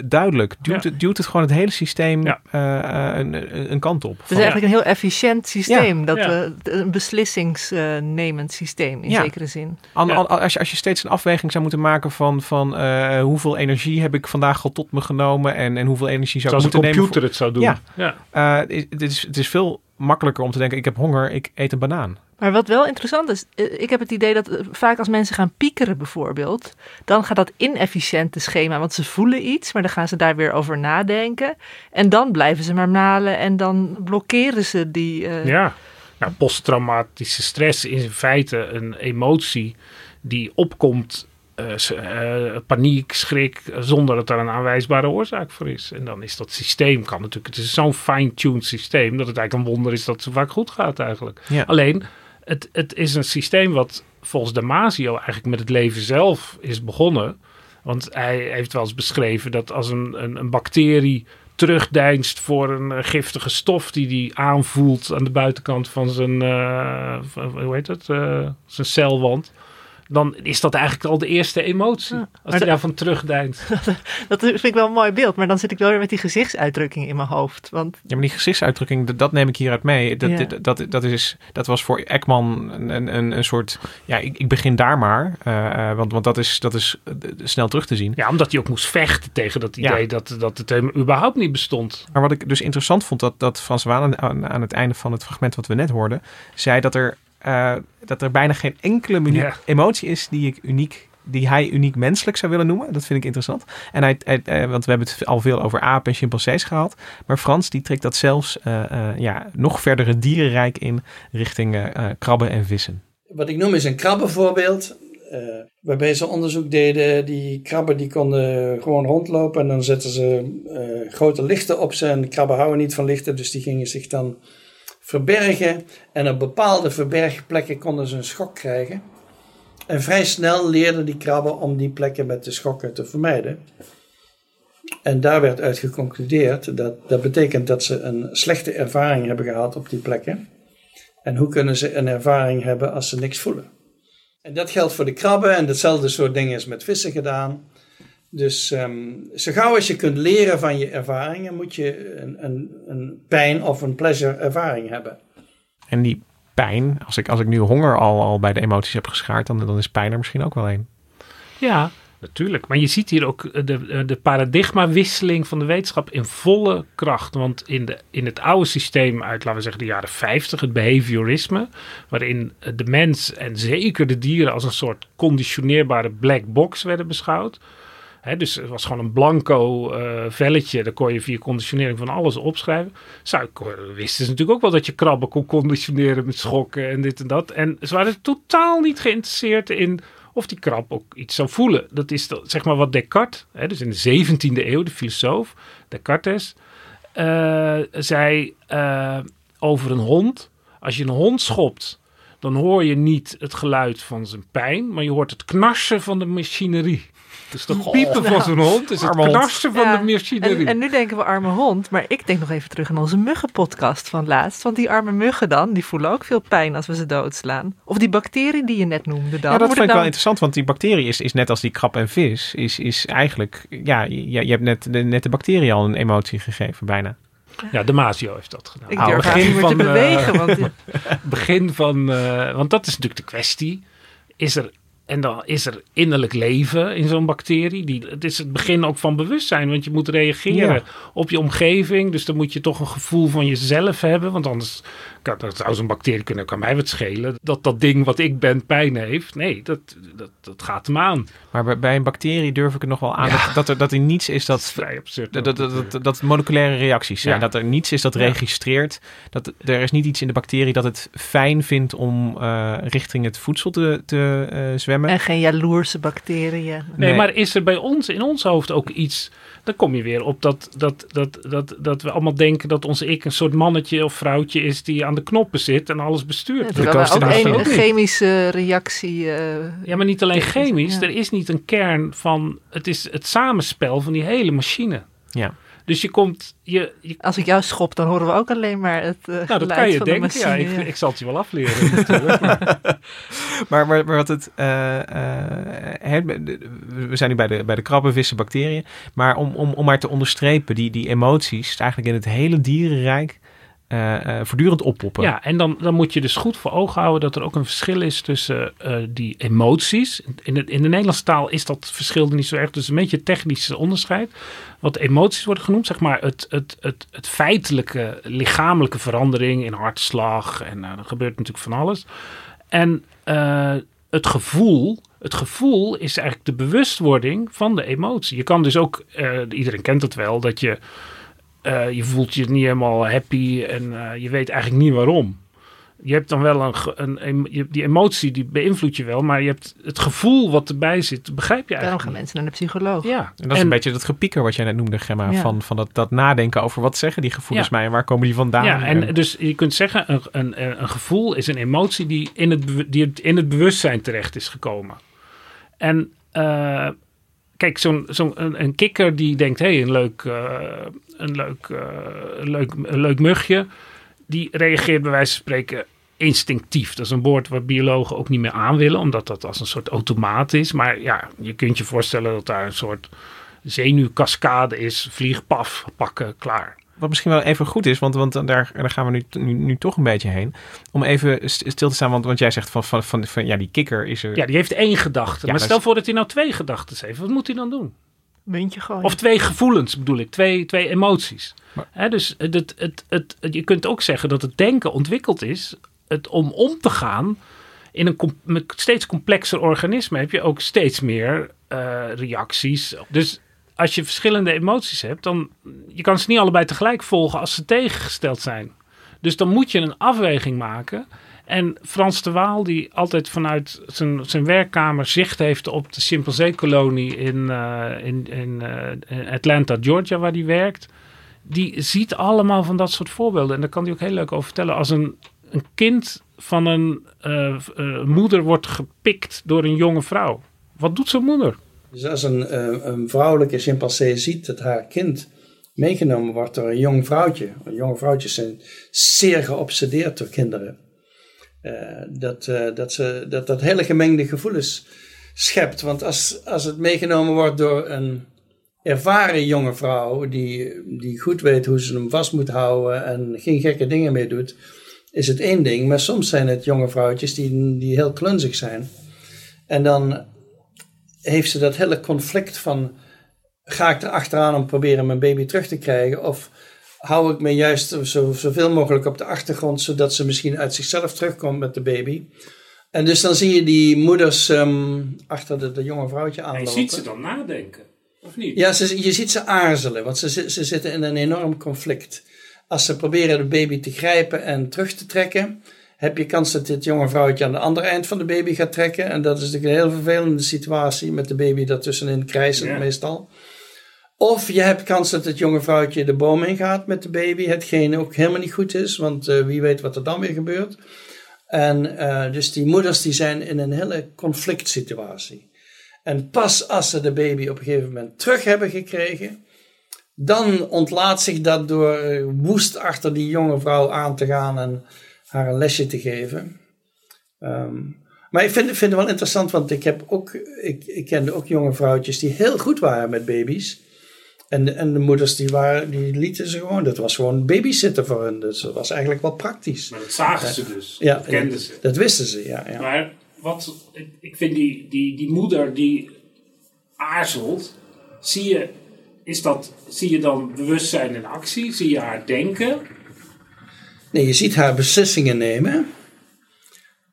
duidelijk. Duwt, ja. het, duwt het gewoon het hele systeem ja. uh, een, een, kant op. Het is eigenlijk een heel efficiënt systeem. Dat we, een beslissingsnemend systeem in zekere zin. An, an, als, je, als je steeds een afweging zou moeten maken van, van uh, hoeveel energie heb ik vandaag al tot me genomen en, en hoeveel energie zou Zoals ik moeten nemen. Zoals een computer voor... het zou doen. Ja. het, is, het is veel makkelijker om te denken, ik heb honger, ik eet een banaan. Maar wat wel interessant is, eh, ik heb het idee dat eh, vaak als mensen gaan piekeren bijvoorbeeld, dan gaat dat inefficiënte schema, want ze voelen iets, maar dan gaan ze daar weer over nadenken. En dan blijven ze maar malen en dan blokkeren ze die... eh, Ja. Nou, posttraumatische stress is in feite een emotie die opkomt, paniek, schrik, zonder dat er een aanwijsbare oorzaak voor is. En dan is dat systeem, kan natuurlijk, het is zo'n fine-tuned systeem, dat het eigenlijk een wonder is dat het zo vaak goed gaat eigenlijk. Ja. Alleen, het, het is een systeem wat volgens Damasio eigenlijk met het leven zelf is begonnen. Want hij heeft wel eens beschreven dat als een, een, een bacterie terugdeinst voor een eh, giftige stof die hij aanvoelt aan de buitenkant van zijn, eh, hoe heet het, Eh, zijn celwand. Dan is dat eigenlijk al de eerste emotie. Ja, als hij daarvan terugdeinst. Dat vind ik wel een mooi beeld, maar dan zit ik wel weer met die gezichtsuitdrukking in mijn hoofd. Want Ja, maar die gezichtsuitdrukking, dat, dat neem ik hieruit mee. Dat, Ja. dat, dat, is, dat was voor Ekman een, een, een, een soort... Ja, ik, ik begin daar maar. eh, eh, want, want dat is, dat is eh, snel terug te zien. Ja, omdat hij ook moest vechten tegen dat Ja. idee dat, dat het hem überhaupt niet bestond. Maar wat ik dus interessant vond, dat, dat Frans Waan aan, aan, aan het einde van het fragment wat we net hoorden, zei dat er, eh, dat er bijna geen enkele Ja. emotie is die ik uniek die hij uniek menselijk zou willen noemen. Dat vind ik interessant. En hij, hij- eh, want we hebben het al veel over apen en chimpansees gehad. Maar Frans die trekt dat zelfs eh, eh, ja, nog verder het dierenrijk in richting krabben en vissen. Wat ik noem is een krabbenvoorbeeld. eh waarbij ze onderzoek deden. Die krabben die konden gewoon rondlopen. En dan zetten ze eh, grote lichten op ze. En de krabben houden niet van lichten. Dus die gingen zich dan verbergen. En op bepaalde verbergplekken konden ze een schok krijgen. En vrij snel leerden die krabben om die plekken met de schokken te vermijden. En daar werd uit geconcludeerd dat dat betekent dat ze een slechte ervaring hebben gehad op die plekken. En hoe kunnen ze een ervaring hebben als ze niks voelen? En dat geldt voor de krabben en datzelfde soort dingen is met vissen gedaan. Dus ehm, zo gauw als je kunt leren van je ervaringen, moet je een, een, een pijn of een pleasure ervaring hebben. En die pijn, als ik, als ik nu honger al, al bij de emoties heb geschaard, dan, dan is pijn er misschien ook wel een. Ja, natuurlijk. Maar je ziet hier ook de, de paradigmawisseling van de wetenschap in volle kracht. Want in, de, in het oude systeem uit, laten we zeggen, de jaren 50, het behaviorisme, waarin de mens en zeker de dieren als een soort conditioneerbare black box werden beschouwd. Dus het was gewoon een blanco eh, velletje. Daar kon je via conditionering van alles opschrijven. Zou, wisten ze natuurlijk ook wel dat je krabben kon conditioneren met schokken en dit en dat. En ze waren totaal niet geïnteresseerd in of die krab ook iets zou voelen. Dat is zeg maar wat Descartes, dus in de 17e eeuw, de filosoof Descartes, eh, zei eh, over een hond. Als je een hond schopt, dan hoor je niet het geluid van zijn pijn, maar je hoort het knarsen van de machinerie. Dus dat piepen van zo'n hond is het knarsen van Ja, de machinerie. En, en nu denken we arme hond, maar ik denk nog even terug aan onze muggenpodcast van laatst. Want die arme muggen dan, die voelen ook veel pijn als we ze doodslaan. Of die bacterie die je net noemde dan. Ja, dat Moet vind ik wel nou- interessant, want die bacterie is, is net als die krab en vis, is, is eigenlijk, ja, je, je hebt net de, net de bacterie al een emotie gegeven, bijna. Ja, Damasio heeft dat gedaan. Ik durf begin niet meer te van, eh, bewegen, want begin van, eh, want dat is natuurlijk de kwestie. Is er, en dan is er innerlijk leven in zo'n bacterie. Die, het is het begin ook van bewustzijn, want je moet reageren Ja. op je omgeving. Dus dan moet je toch een gevoel van jezelf hebben. Want anders kan, dat zou zo'n bacterie kunnen, kan mij wat schelen. Dat dat ding wat ik ben pijn heeft. Nee, dat, dat, dat gaat hem aan. Maar bij, bij een bacterie durf ik het nog wel aan Ja. dat, dat, er, dat er niets is Dat is vrij absurd. dat, dat, dat, moleculaire reacties zijn. Ja. Dat er niets is dat registreert. Dat, er is niet iets in de bacterie dat het fijn vindt om eh, richting het voedsel te, te eh, zwemmen. En geen jaloerse bacteriën. Nee, Nee. maar is er bij ons, in ons hoofd ook iets... Dan kom je weer op dat, dat, dat, dat, dat we allemaal denken dat onze ik een soort mannetje of vrouwtje is die aan de knoppen zit en alles bestuurt. Terwijl we koos ook er een, ook chemische reactie. eh, Ja, maar niet alleen chemisch. Ja. Er is niet een kern van... Het is het samenspel van die hele machine. Ja. Dus je komt... Je, je, als ik jou schop, dan horen we ook alleen maar het eh nou, dat geluid kan je de denken. Ja, ik, ik zal het je wel afleren natuurlijk. Maar- Maar, maar, maar wat het. eh, eh, we zijn nu bij de, bij de krabben, vissen, bacteriën. Maar om, om, om maar te onderstrepen, die, die emoties, eigenlijk in het hele dierenrijk. Eh, eh, voortdurend oppoppen. Ja, en dan, dan moet je dus goed voor ogen houden dat er ook een verschil is tussen eh, die emoties. In, het, in de Nederlandse taal is dat verschil niet zo erg. Dus een beetje technisch onderscheid. Wat emoties worden genoemd, zeg maar het, het, het, het feitelijke lichamelijke verandering in hartslag. En er gebeurt natuurlijk van alles. En het gevoel, het gevoel is eigenlijk de bewustwording van de emotie. Je kan dus ook, iedereen kent het wel, dat je uh, je voelt je niet helemaal happy en uh, je weet eigenlijk niet waarom. Je hebt dan wel een, een, een, die emotie die beïnvloedt je wel, maar je hebt het gevoel wat erbij zit, begrijp je eigenlijk. Daarom gaan mensen naar de psycholoog. Ja. En dat is en, een beetje dat gepieker wat jij net noemde, Gemma, ja. van, van dat, dat nadenken over wat zeggen die gevoelens ja. mij en waar komen die vandaan. Ja, en, en dus je kunt zeggen, een, een, een gevoel is een emotie die in het, die in het bewustzijn terecht is gekomen. En uh, kijk, zo'n een, kikker die denkt, hé, hey, een leuk, uh, een, leuk, een, leuk, leuk mugje, die reageert bij wijze van spreken instinctief. Dat is een woord wat biologen ook niet meer aan willen, omdat dat als een soort automaat is. Maar ja, je kunt je voorstellen dat daar een soort zenuwkaskade is. Vlieg, paf, pakken, klaar. Wat misschien wel even goed is, want, want daar, daar gaan we nu, nu, nu toch een beetje heen. Om even stil te staan, want, want jij zegt van, van, van, van ja, die kikker is er. Ja, die heeft één gedachte. Ja, maar stel voor dat hij nou twee gedachten heeft. Wat moet hij dan doen? Muntje gooien. Of twee gevoelens bedoel ik, twee, twee emoties. He, dus het, het, het, het, je kunt ook zeggen dat het denken ontwikkeld is het om om te gaan in een com steeds complexer organisme heb je ook steeds meer uh, reacties. Dus als je verschillende emoties hebt, dan je kan ze niet allebei tegelijk volgen als ze tegengesteld zijn. Dus dan moet je een afweging maken. En Frans de Waal, die altijd vanuit zijn, zijn werkkamer zicht heeft op de chimpansee-kolonie in, uh, in, in, in, Atlanta, Georgia, waar hij werkt, die ziet allemaal van dat soort voorbeelden. En daar kan hij ook heel leuk over vertellen. Als een, een kind van een uh, moeder wordt gepikt door een jonge vrouw. Wat doet zo'n moeder? Dus als een, een vrouwelijke chimpansee ziet dat haar kind meegenomen wordt door een jong vrouwtje. Jonge vrouwtjes zijn zeer geobsedeerd door kinderen. Uh, dat, uh, dat, ze, dat dat hele gemengde gevoelens schept. Want als, als het meegenomen wordt door een ervaren jonge vrouw, die, die goed weet hoe ze hem vast moet houden en geen gekke dingen mee doet, is het één ding. Maar soms zijn het jonge vrouwtjes die, die heel klunzig zijn. En dan heeft ze dat hele conflict van: ga ik er achteraan om proberen mijn baby terug te krijgen? Of hou ik me juist zo, zoveel mogelijk op de achtergrond, zodat ze misschien uit zichzelf terugkomt met de baby. En dus dan zie je die moeders um, achter de, de, jonge vrouwtje aanlopen. En je ziet ze dan nadenken, of niet? Ja, ze, je ziet ze aarzelen, want ze, ze zitten in een enorm conflict. Als ze proberen de baby te grijpen en terug te trekken, heb je kans dat dit jonge vrouwtje aan de andere eind van de baby gaat trekken. En dat is natuurlijk een heel vervelende situatie met de baby daartussenin krijzend ja. meestal. Of je hebt kans dat het jonge vrouwtje de boom ingaat met de baby, hetgeen ook helemaal niet goed is, want uh, wie weet wat er dan weer gebeurt. En uh, dus die moeders die zijn in een hele conflict situatie. En pas als ze de baby op een gegeven moment terug hebben gekregen, dan ontlaat zich dat door uh, woest achter die jonge vrouw aan te gaan en haar een lesje te geven. Um, maar ik vind, vind het wel interessant, want ik, heb ook, ik, ik kende ook jonge vrouwtjes die heel goed waren met baby's. En de, en de moeders die, waren, die lieten ze gewoon, dat was gewoon babysitter voor hen. Dus dat was eigenlijk wel praktisch. Maar dat zagen ze dus, ja, dat kenden ze. Dat wisten ze, ja. ja. Maar wat, ik, ik vind die, die, die moeder die aarzelt, zie je, is dat, zie je dan bewustzijn in actie? Zie je haar denken? Nee, je ziet haar beslissingen nemen.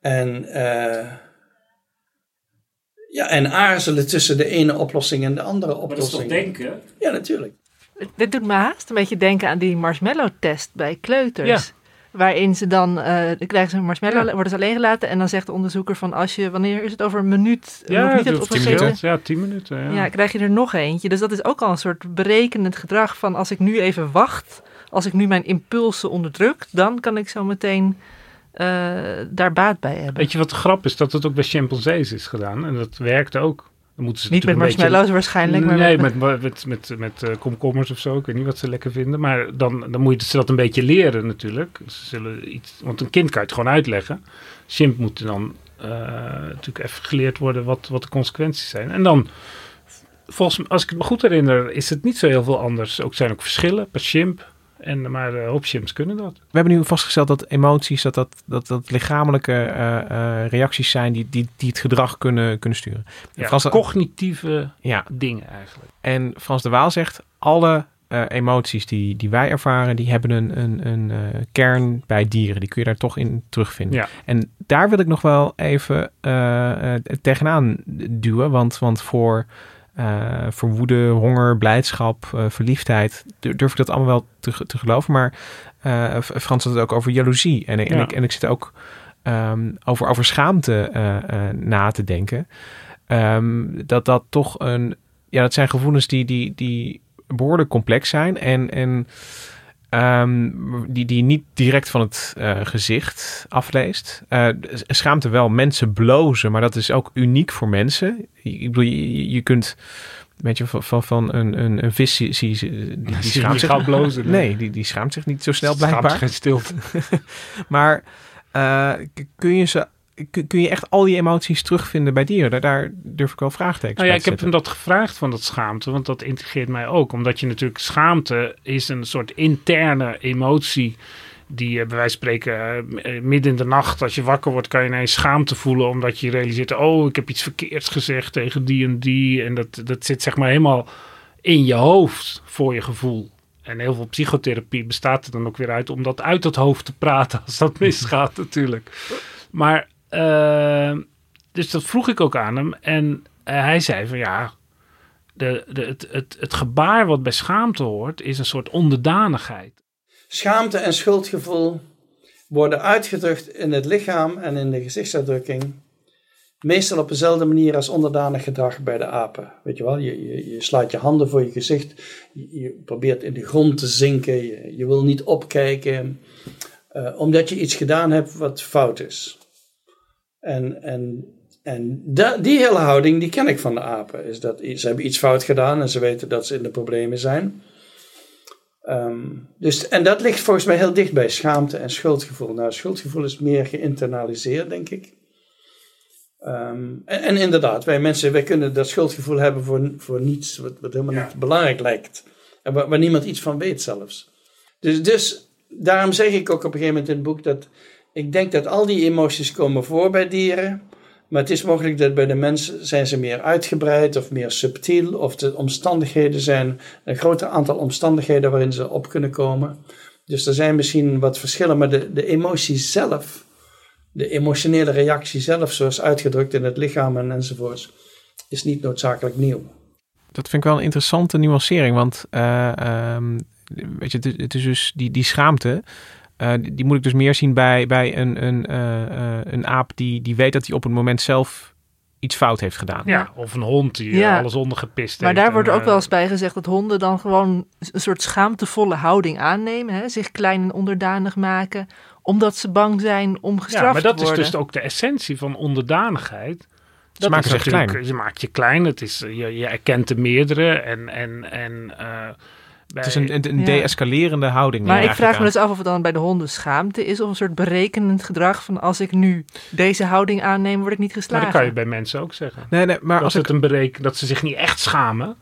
En... Uh, ja, en aarzelen tussen de ene oplossing en de andere oplossing. Maar dat is toch denken? Ja, natuurlijk. Dit doet me haast een beetje denken aan die marshmallow-test bij kleuters. Ja. Waarin ze dan, uh, krijgen ze een marshmallow, ja. worden ze alleen gelaten. En dan zegt de onderzoeker van, als je, wanneer is het over een minuut? Ja, nog niet het tien minuten. Ja, tien minuten. Ja. ja, krijg je er nog eentje. Dus dat is ook al een soort berekenend gedrag van, als ik nu even wacht, als ik nu mijn impulsen onderdruk, dan kan ik zo meteen uh, daar baat bij hebben. Weet je wat de grap is? Dat het ook bij chimpansees is gedaan. En dat werkte ook. Dan moeten ze niet met marshmallows beetje... waarschijnlijk. Maar nee, met, met, met, met, met uh, komkommers of zo. Ik weet niet wat ze lekker vinden. Maar dan, dan moet je ze dat een beetje leren natuurlijk. Ze zullen iets, want een kind kan je het gewoon uitleggen. Chimp moet dan uh, natuurlijk even geleerd worden wat, wat de consequenties zijn. En dan, volgens als ik het me goed herinner, is het niet zo heel veel anders. Ook zijn ook verschillen per chimp En, maar uh, kunnen dat. We hebben nu vastgesteld dat emoties, dat dat, dat, dat lichamelijke uh, uh, reacties zijn die, die, die het gedrag kunnen, kunnen sturen. Ja, Frans, cognitieve ja. dingen eigenlijk. En Frans de Waal zegt, alle emoties die, die wij ervaren, die hebben een, een, een kern bij dieren. Die kun je daar toch in terugvinden. Ja. En daar wil ik nog wel even tegenaan duwen, want, want voor... Uh, voor woede, honger, blijdschap, uh, verliefdheid. Durf ik dat allemaal wel te, te geloven. Maar uh, Frans had het ook over jaloezie. En, en, ik, en ik zit ook um, over, over schaamte na te denken. Um, dat dat toch een. Ja, dat zijn gevoelens die, die, die behoorlijk complex zijn. En. en Um, die, die niet direct van het uh, gezicht afleest. Uh, schaamte wel, mensen blozen, maar dat is ook uniek voor mensen. Ik bedoel, je, je kunt, weet je, van, van, van een, een, een vis, die, die, die, schaamt zich... blozen. Nee, die, die schaamt zich niet zo snel blijkbaar. geen stilte. maar uh, kun je ze kun je echt al die emoties terugvinden bij dieren? Daar, daar durf ik wel vraagtekens nou ja, ik heb hem dat gevraagd van dat schaamte, want dat integreert mij ook. Omdat je natuurlijk schaamte is een soort interne emotie die bij wijze van spreken midden in de nacht, als je wakker wordt, kan je ineens schaamte voelen omdat je realiseert, oh, ik heb iets verkeerds gezegd tegen die en die. En dat, dat zit zeg maar helemaal in je hoofd voor je gevoel. En heel veel psychotherapie bestaat er dan ook weer uit om dat uit het hoofd te praten als dat misgaat natuurlijk. Maar dus dat vroeg ik ook aan hem. En uh, hij zei van ja, de, de, het, het, gebaar wat bij schaamte hoort is een soort onderdanigheid. Schaamte en schuldgevoel worden uitgedrukt in het lichaam en in de gezichtsuitdrukking. Meestal op dezelfde manier als onderdanig gedrag bij de apen. Weet je wel, je, je, je slaat je handen voor je gezicht. Je, probeert in de grond te zinken. Je, wil niet opkijken. Uh, omdat je iets gedaan hebt wat fout is. En, en, en da, die hele houding, die ken ik van de apen. Is dat, ze hebben iets fout gedaan en ze weten dat ze in de problemen zijn. Um, dus, en dat ligt volgens mij heel dicht bij schaamte en schuldgevoel. Nou, schuldgevoel is meer geïnternaliseerd, denk ik. Um, en, en, inderdaad, wij mensen, wij kunnen dat schuldgevoel hebben voor, voor niets wat, wat helemaal ja. niet belangrijk lijkt. En waar, waar, niemand iets van weet zelfs. Dus, dus daarom zeg ik ook op een gegeven moment in het boek dat ik denk dat al die emoties komen voor bij dieren. Maar het is mogelijk dat bij de mensen zijn ze meer uitgebreid of meer subtiel. Of de omstandigheden zijn een groter aantal omstandigheden waarin ze op kunnen komen. Dus er zijn misschien wat verschillen. Maar de, de emotie zelf, de emotionele reactie zelf, zoals uitgedrukt in het lichaam en enzovoorts, is niet noodzakelijk nieuw. Dat vind ik wel een interessante nuancering. Want uh, um, weet je, het is dus die, die schaamte. Uh, die moet ik dus meer zien bij, bij een, een, uh, uh, een aap die, die weet dat hij op het moment zelf iets fout heeft gedaan. Ja, of een hond die ja. alles ondergepist maar heeft. Maar daar wordt ook wel eens bij gezegd dat honden dan gewoon een soort schaamtevolle houding aannemen. Hè? Zich klein en onderdanig maken, omdat ze bang zijn om gestraft te worden. Ja, maar dat is dus ook de essentie van onderdanigheid. Dat ze maken zich klein. Je maakt je klein, het is, je, je erkent de meerdere en... en, en het is een, een, de-escalerende houding. Maar ik vraag me dus af of het dan bij de honden schaamte is of een soort berekenend gedrag van als ik nu deze houding aanneem, word ik niet geslagen. Maar dat kan je bij mensen ook zeggen. Nee, nee, maar dat, als het een bereken, dat ze zich niet echt schamen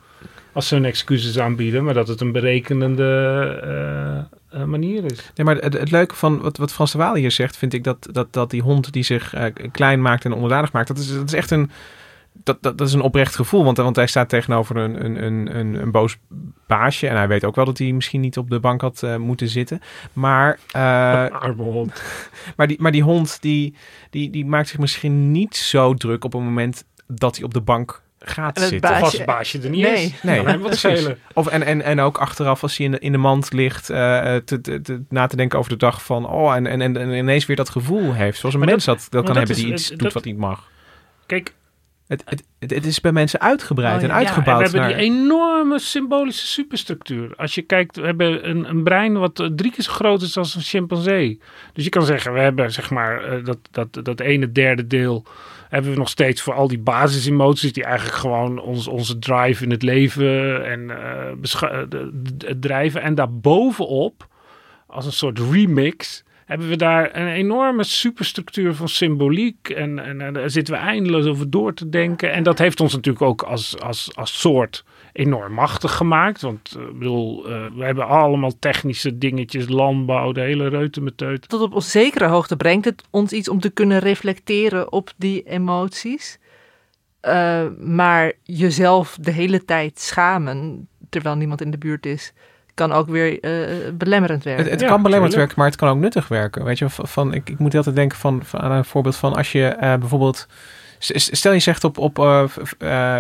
als ze hun excuses aanbieden, maar dat het een berekenende uh, manier is. Nee, maar het, het, leuke van wat, wat Frans de Waal hier zegt, vind ik dat, dat, dat die hond die zich uh, klein maakt en onderdanig maakt, dat is, dat is echt een dat, dat, dat, is een oprecht gevoel. Want, want hij staat tegenover een, een, een, een, een boos baasje. En hij weet ook wel dat hij misschien niet op de bank had uh, moeten zitten. Maar, uh, Arme hond. maar, die, maar die hond die, die, die maakt zich misschien niet zo druk op het moment dat hij op de bank gaat en het zitten. Baasje, of als het baasje er niet nee. is. Nee, nee. wat schelen. Of en, en, en ook achteraf als hij in de, in de mand ligt uh, te, te, te, na te denken over de dag van... Oh, en, en, en, en ineens weer dat gevoel heeft. Zoals een maar mens dat, dat, dat kan hebben is, die iets doet wat niet mag. Kijk, het, het, het, is bij mensen uitgebreid oh, en uitgebouwd. Ja, en we hebben die enorme symbolische superstructuur. Als je kijkt, we hebben een, een brein wat drie keer zo groot is als een chimpansee. Dus je kan zeggen, we hebben zeg maar dat, dat, dat ene derde deel hebben we nog steeds voor al die basisemoties die eigenlijk gewoon ons, onze drive in het leven en uh, drijven. En daarbovenop, als een soort remix, hebben we daar een enorme superstructuur van symboliek. En, en, daar zitten we eindeloos over door te denken. En dat heeft ons natuurlijk ook als, als, als soort enorm machtig gemaakt. Want uh, bedoel, uh, we hebben allemaal technische dingetjes, landbouw, de hele reutemeteut. Tot op zekere hoogte brengt het ons iets om te kunnen reflecteren op die emoties. Uh, maar jezelf de hele tijd schamen, terwijl niemand in de buurt is, kan ook weer belemmerend werken. Het, het ja, kan belemmerend werken, maar het kan ook nuttig werken. Weet je, van, ik, ik moet altijd denken van, van aan een voorbeeld van als je bijvoorbeeld Stel je zegt op, op uh,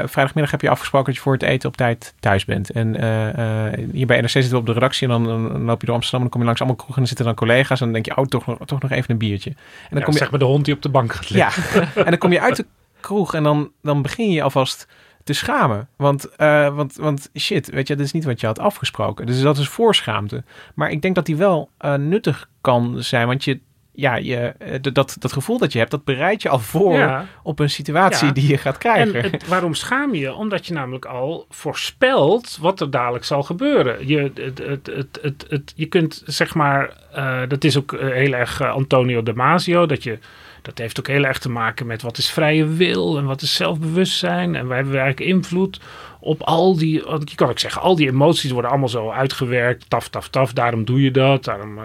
vrijdagmiddag heb je afgesproken dat je voor het eten op tijd thuis bent. En uh, hier bij NRC zitten we op de redactie en dan, dan, loop je door Amsterdam en dan kom je langs allemaal kroegen en dan zitten dan collega's. En dan denk je, oh, toch nog, toch nog even een biertje. En dan ja, kom je, zeg maar de hond die op de bank gaat liggen. Ja, en dan kom je uit de kroeg en dan, dan begin je alvast te schamen. Want, uh, want, want shit, weet je, dat is niet wat je had afgesproken. Dus dat is voorschaamte. Maar ik denk dat die wel uh, nuttig kan zijn. Want je ja, je, eh, dat, dat gevoel dat je hebt, dat bereid je al voor op een situatie die je gaat krijgen. En waarom schaam je? Omdat je namelijk al voorspelt wat er dadelijk zal gebeuren. Je, het, het, het, je kunt zeg maar, uh, dat is ook eh, heel erg Antonio Damasio, dat je dat heeft ook heel erg te maken met wat is vrije wil en wat is zelfbewustzijn. En wij hebben eigenlijk invloed op al die, want je kan ook zeggen, al die emoties worden allemaal zo uitgewerkt. Taf, taf, taf, daarom doe je dat. Daarom uh,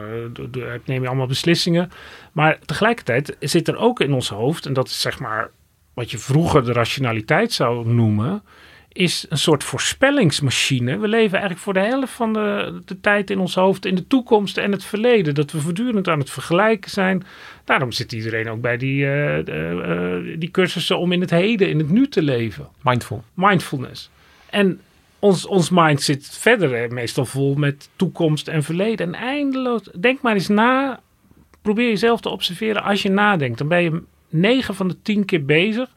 neem je allemaal beslissingen. Maar tegelijkertijd zit er ook in ons hoofd, en dat is zeg maar wat je vroeger de rationaliteit zou noemen is een soort voorspellingsmachine. We leven eigenlijk voor de helft van de, de tijd in ons hoofd in de toekomst en het verleden. Dat we voortdurend aan het vergelijken zijn. Daarom zit iedereen ook bij die, uh, uh, die cursussen om in het heden, in het nu te leven. Mindful. Mindfulness. En ons, ons mind zit verder meestal vol met toekomst en verleden. En eindeloos. Denk maar eens na. Probeer jezelf te observeren als je nadenkt. Dan ben je negen van de tien keer bezig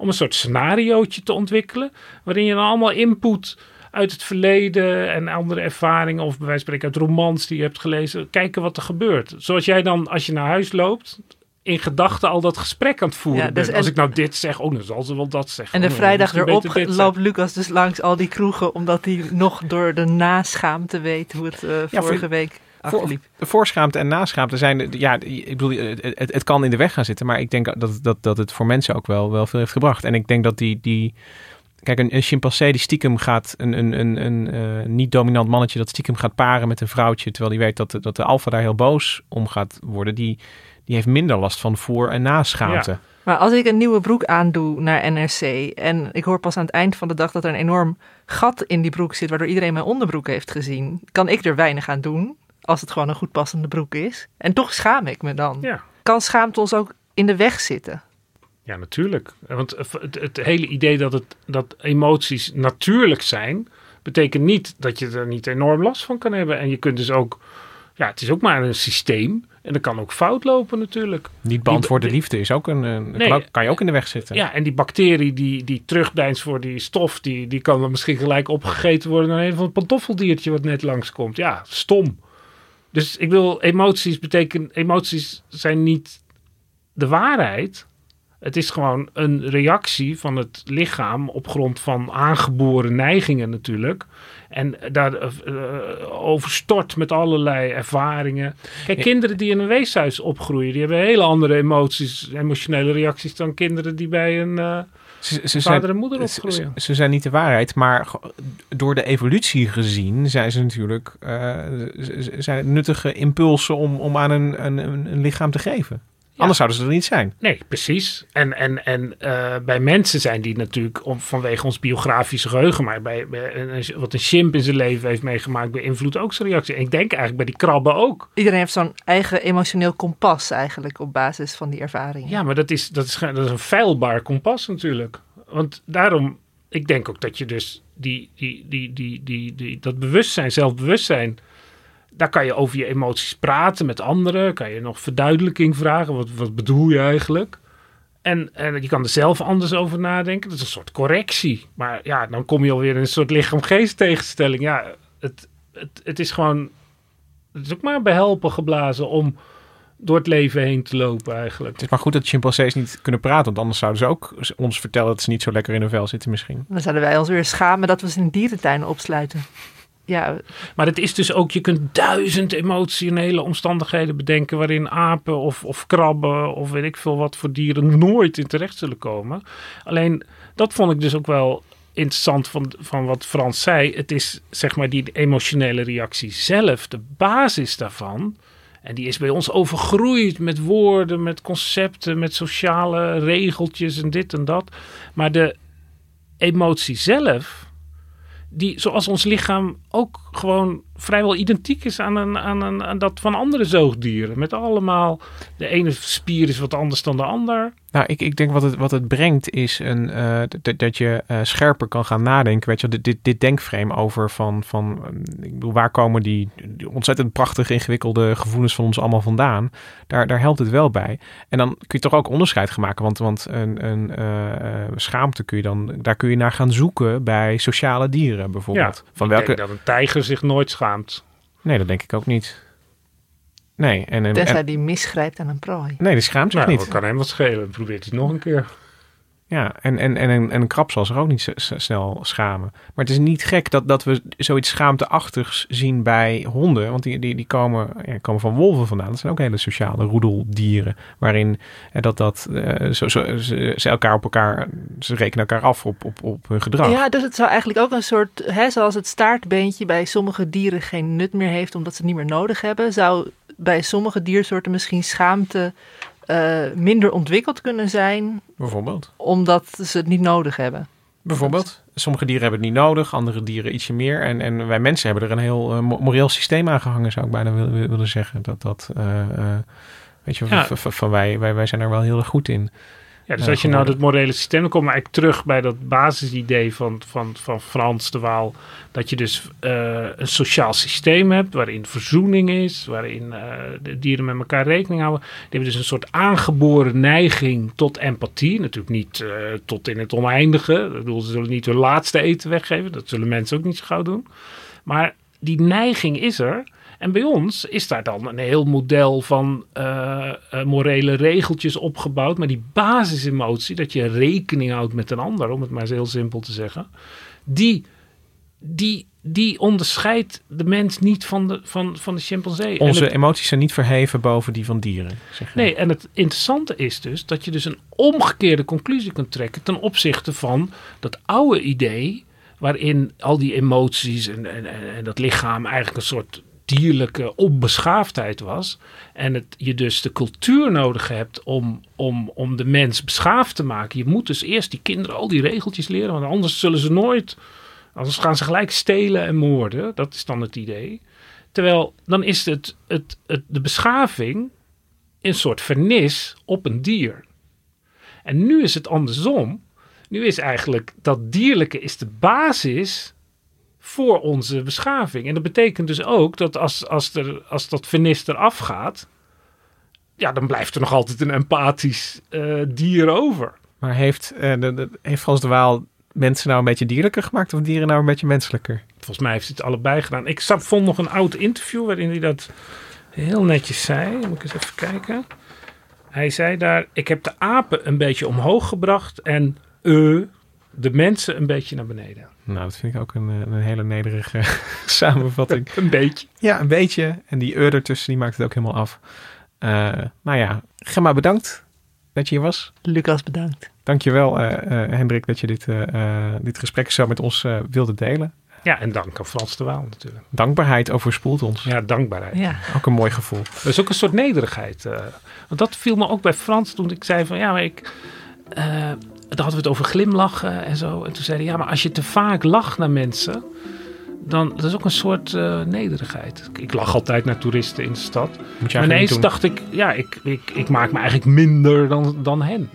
om een soort scenariootje te ontwikkelen. Waarin je dan allemaal input uit het verleden en andere ervaringen, of bij wijze van spreken uit romans die je hebt gelezen, kijken wat er gebeurt. Zoals jij dan, als je naar huis loopt, in gedachten al dat gesprek aan het voeren ja, dus Als ik nou dit zeg, oh, dan zal ze wel dat zeggen. En de oh, vrijdag erop loopt Lucas dus langs al die kroegen, omdat hij nog door de naschaamte weet hoe het uh, vorige week voor, voorschaamte en naschaamte zijn, ja, ik bedoel, het, het, kan in de weg gaan zitten, maar ik denk dat, dat, dat het voor mensen ook wel, wel veel heeft gebracht. En ik denk dat die, die kijk, een, een chimpansee die stiekem gaat, een, een, een, een uh, niet-dominant mannetje dat stiekem gaat paren met een vrouwtje, terwijl die weet dat, de, dat de alfa daar heel boos om gaat worden, die, die heeft minder last van voor- en naschaamte. Ja. Maar als ik een nieuwe broek aandoe naar NRC en ik hoor pas aan het eind van de dag dat er een enorm gat in die broek zit, waardoor iedereen mijn onderbroek heeft gezien, kan ik er weinig aan doen als het gewoon een goed passende broek is. En toch schaam ik me dan. Ja. Kan schaamte ons ook in de weg zitten? Ja, natuurlijk. Want het, het, hele idee dat, het, dat emoties natuurlijk zijn, betekent niet dat je er niet enorm last van kan hebben. En je kunt dus ook, ja, het is ook maar een systeem. En dat kan ook fout lopen natuurlijk. Niet beantwoorde liefde is ook een, een nee, kan je ook in de weg zitten. Ja, en die bacterie die, die terugdeinst voor die stof, die, die kan dan misschien gelijk opgegeten worden door een van het pantoffeldiertje wat net langskomt. Ja, stom. Dus ik wil emoties betekenen, emoties zijn niet de waarheid. Het is gewoon een reactie van het lichaam op grond van aangeboren neigingen natuurlijk. En daar uh, overstort met allerlei ervaringen. Kijk, kinderen die in een weeshuis opgroeien, die hebben hele andere emoties, emotionele reacties dan kinderen die bij een uh, ze, ze vader en moeder opgroeien. Ze, ze, zijn niet de waarheid, maar door de evolutie gezien zijn ze natuurlijk uh, zijn nuttige impulsen om, om aan een, een, een lichaam te geven. Anders zouden ze er niet zijn. Nee, precies. En, en, en uh, bij mensen zijn die natuurlijk om, vanwege ons biografische geheugen, maar bij, bij wat een chimp in zijn leven heeft meegemaakt, beïnvloedt ook zijn reactie. En ik denk eigenlijk bij die krabben ook. Iedereen heeft zo'n eigen emotioneel kompas eigenlijk op basis van die ervaringen. Ja, maar dat is, dat is, dat is een feilbaar kompas natuurlijk. Want daarom, ik denk ook dat je dus die, die, die, die, die, die, dat bewustzijn, zelfbewustzijn daar kan je over je emoties praten met anderen. Kan je nog verduidelijking vragen. Wat, wat bedoel je eigenlijk? En, en je kan er zelf anders over nadenken. Dat is een soort correctie. Maar ja, dan kom je alweer in een soort lichaam-geest tegenstelling. Ja, het, het, het is gewoon... Het is ook maar behelpen geblazen om door het leven heen te lopen eigenlijk. Het is maar goed dat chimpansees niet kunnen praten, want anders zouden ze ook ons vertellen dat ze niet zo lekker in hun vel zitten misschien. Dan zouden wij ons weer schamen dat we ze in dierentuinen opsluiten ja. Maar het is dus ook, je kunt duizend emotionele omstandigheden bedenken waarin apen of, of krabben of weet ik veel wat voor dieren nooit in terecht zullen komen. Alleen dat vond ik dus ook wel interessant van, van wat Frans zei. Het is zeg maar die emotionele reactie zelf, de basis daarvan. En die is bij ons overgroeid met woorden, met concepten, met sociale regeltjes en dit en dat. Maar de emotie zelf, die zoals ons lichaam ook gewoon vrijwel identiek is aan, een, aan, een, aan dat van andere zoogdieren. Met allemaal, de ene spier is wat anders dan de ander. Nou, ik, ik denk wat het, wat het brengt is een, uh, dat je uh, scherper kan gaan nadenken. Weet je, dit, dit, dit denkframe over van, van ik bedoel, waar komen die, die, ontzettend prachtige, ingewikkelde gevoelens van ons allemaal vandaan? Daar, daar helpt het wel bij. En dan kun je toch ook onderscheid gaan maken. Want, want een, een uh, schaamte kun je dan, daar kun je naar gaan zoeken bij sociale dieren bijvoorbeeld. Ja, van welke... denk dat een tijger zich nooit schaamt. Nee, dat denk ik ook niet. Nee, en, en, Tenzij die misgrijpt aan een prooi. Nee, die schaamt zich nou, niet. Dat kan hem wat schelen. Probeert hij nog een keer. Ja, en, en, en, en een krab zal zich ook niet snel schamen. Maar het is niet gek dat, dat we zoiets schaamteachtigs zien bij honden. Want die, die, komen, ja, komen van wolven vandaan. Dat zijn ook hele sociale roedeldieren. Waarin eh, dat, dat, uh, zo, zo, ze, ze, elkaar op elkaar, ze rekenen elkaar af op, op, op hun gedrag. Ja, dus het zou eigenlijk ook een soort, hè, zoals het staartbeentje bij sommige dieren geen nut meer heeft omdat ze het niet meer nodig hebben. Zou bij sommige diersoorten misschien schaamte uh, minder ontwikkeld kunnen zijn. Bijvoorbeeld. Omdat ze het niet nodig hebben. Bijvoorbeeld. Sommige dieren hebben het niet nodig, andere dieren ietsje meer. En, en wij mensen hebben er een heel uh, moreel systeem aan gehangen, zou ik bijna willen, willen zeggen. Dat, dat uh, weet je, ja. van, van wij, wij, wij zijn er wel heel erg goed in. Ja, dus als je nou het morele systeem, dan kom je eigenlijk terug bij dat basisidee van, van, van Frans de Waal. Dat je dus uh, een sociaal systeem hebt waarin verzoening is, waarin uh, de dieren met elkaar rekening houden. Die hebben dus een soort aangeboren neiging tot empathie. Natuurlijk niet uh, tot in het oneindige. Ik bedoel, ze zullen niet hun laatste eten weggeven. Dat zullen mensen ook niet zo gauw doen. Maar die neiging is er. En bij ons is daar dan een heel model van uh, uh, morele regeltjes opgebouwd. Maar die basisemotie, dat je rekening houdt met een ander, om het maar eens heel simpel te zeggen. Die, die, die onderscheidt de mens niet van de, van, van de chimpansee. Onze het, emoties zijn niet verheven boven die van dieren. Zeg nee, en het interessante is dus dat je dus een omgekeerde conclusie kunt trekken ten opzichte van dat oude idee. Waarin al die emoties en, en, en dat lichaam eigenlijk een soort dierlijke onbeschaafdheid was. En het, je dus de cultuur nodig hebt om, om, om de mens beschaafd te maken. Je moet dus eerst die kinderen al die regeltjes leren, want anders zullen ze nooit. Anders gaan ze gelijk stelen en moorden. Dat is dan het idee. Terwijl dan is het, het, het, de beschaving een soort vernis op een dier. En nu is het andersom. Nu is eigenlijk dat dierlijke is de basis voor onze beschaving. En dat betekent dus ook dat als, als, er, als dat vernis eraf gaat, ja, dan blijft er nog altijd een empathisch uh, dier over. Maar heeft, uh, de, de, heeft Frans de Waal mensen nou een beetje dierlijker gemaakt of dieren nou een beetje menselijker? Volgens mij heeft hij het allebei gedaan. Ik zag, vond nog een oud interview waarin hij dat heel netjes zei. Moet ik eens even kijken. Hij zei daar, ik heb de apen een beetje omhoog gebracht en uh, de mensen een beetje naar beneden. Nou, dat vind ik ook een, een hele nederige samenvatting. een beetje. Ja, een beetje. En die eur ertussen, die maakt het ook helemaal af. Uh, nou ja, Gemma, bedankt dat je hier was. Lucas, bedankt. Dankjewel, uh, uh, Hendrik, dat je dit, dit gesprek zo met ons wilde delen. Ja, en dank aan Frans de Waal natuurlijk. Dankbaarheid overspoelt ons. Ja, dankbaarheid. Ja. Ook een mooi gevoel. Dat is ook een soort nederigheid. want dat viel me ook bij Frans toen ik zei van, ja, maar ik dan hadden we het over glimlachen en zo. En toen zeiden ja, maar als je te vaak lacht naar mensen, dan dat is ook een soort uh, nederigheid. Ik lach altijd naar toeristen in de stad. Moet je maar ineens dacht ik, ja, ik, ik, ik maak me eigenlijk minder dan, dan hen.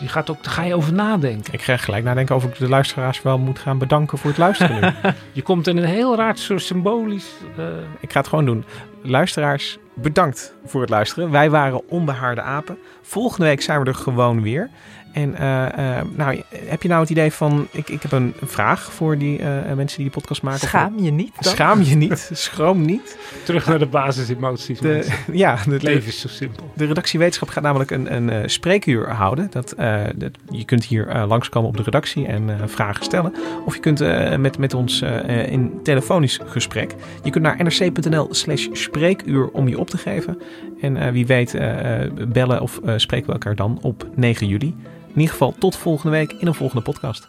Je gaat ook, daar ga je over nadenken. Ik ga gelijk nadenken of ik de luisteraars wel moet gaan bedanken voor het luisteren. je komt in een heel raar soort symbolisch. Uh... Ik ga het gewoon doen. Luisteraars, bedankt voor het luisteren. Wij waren Onbehaarde Apen. Volgende week zijn we er gewoon weer. En uh, uh, nou, heb je nou het idee van, ik, ik heb een vraag voor die uh, mensen die die podcast maken. Schaam je niet? Dan? Schaam je niet, schroom niet. Terug naar de basisemoties. De, ja, de, het leven is zo simpel. De redactie Wetenschap gaat namelijk een, een spreekuur houden. Dat, dat, je kunt hier langskomen op de redactie en vragen stellen. Of je kunt met, met ons in telefonisch gesprek. Je kunt naar nrc.nl slash spreekuur om je op te geven. En wie weet bellen of spreken we elkaar dan op 9 juli. In ieder geval tot volgende week in een volgende podcast.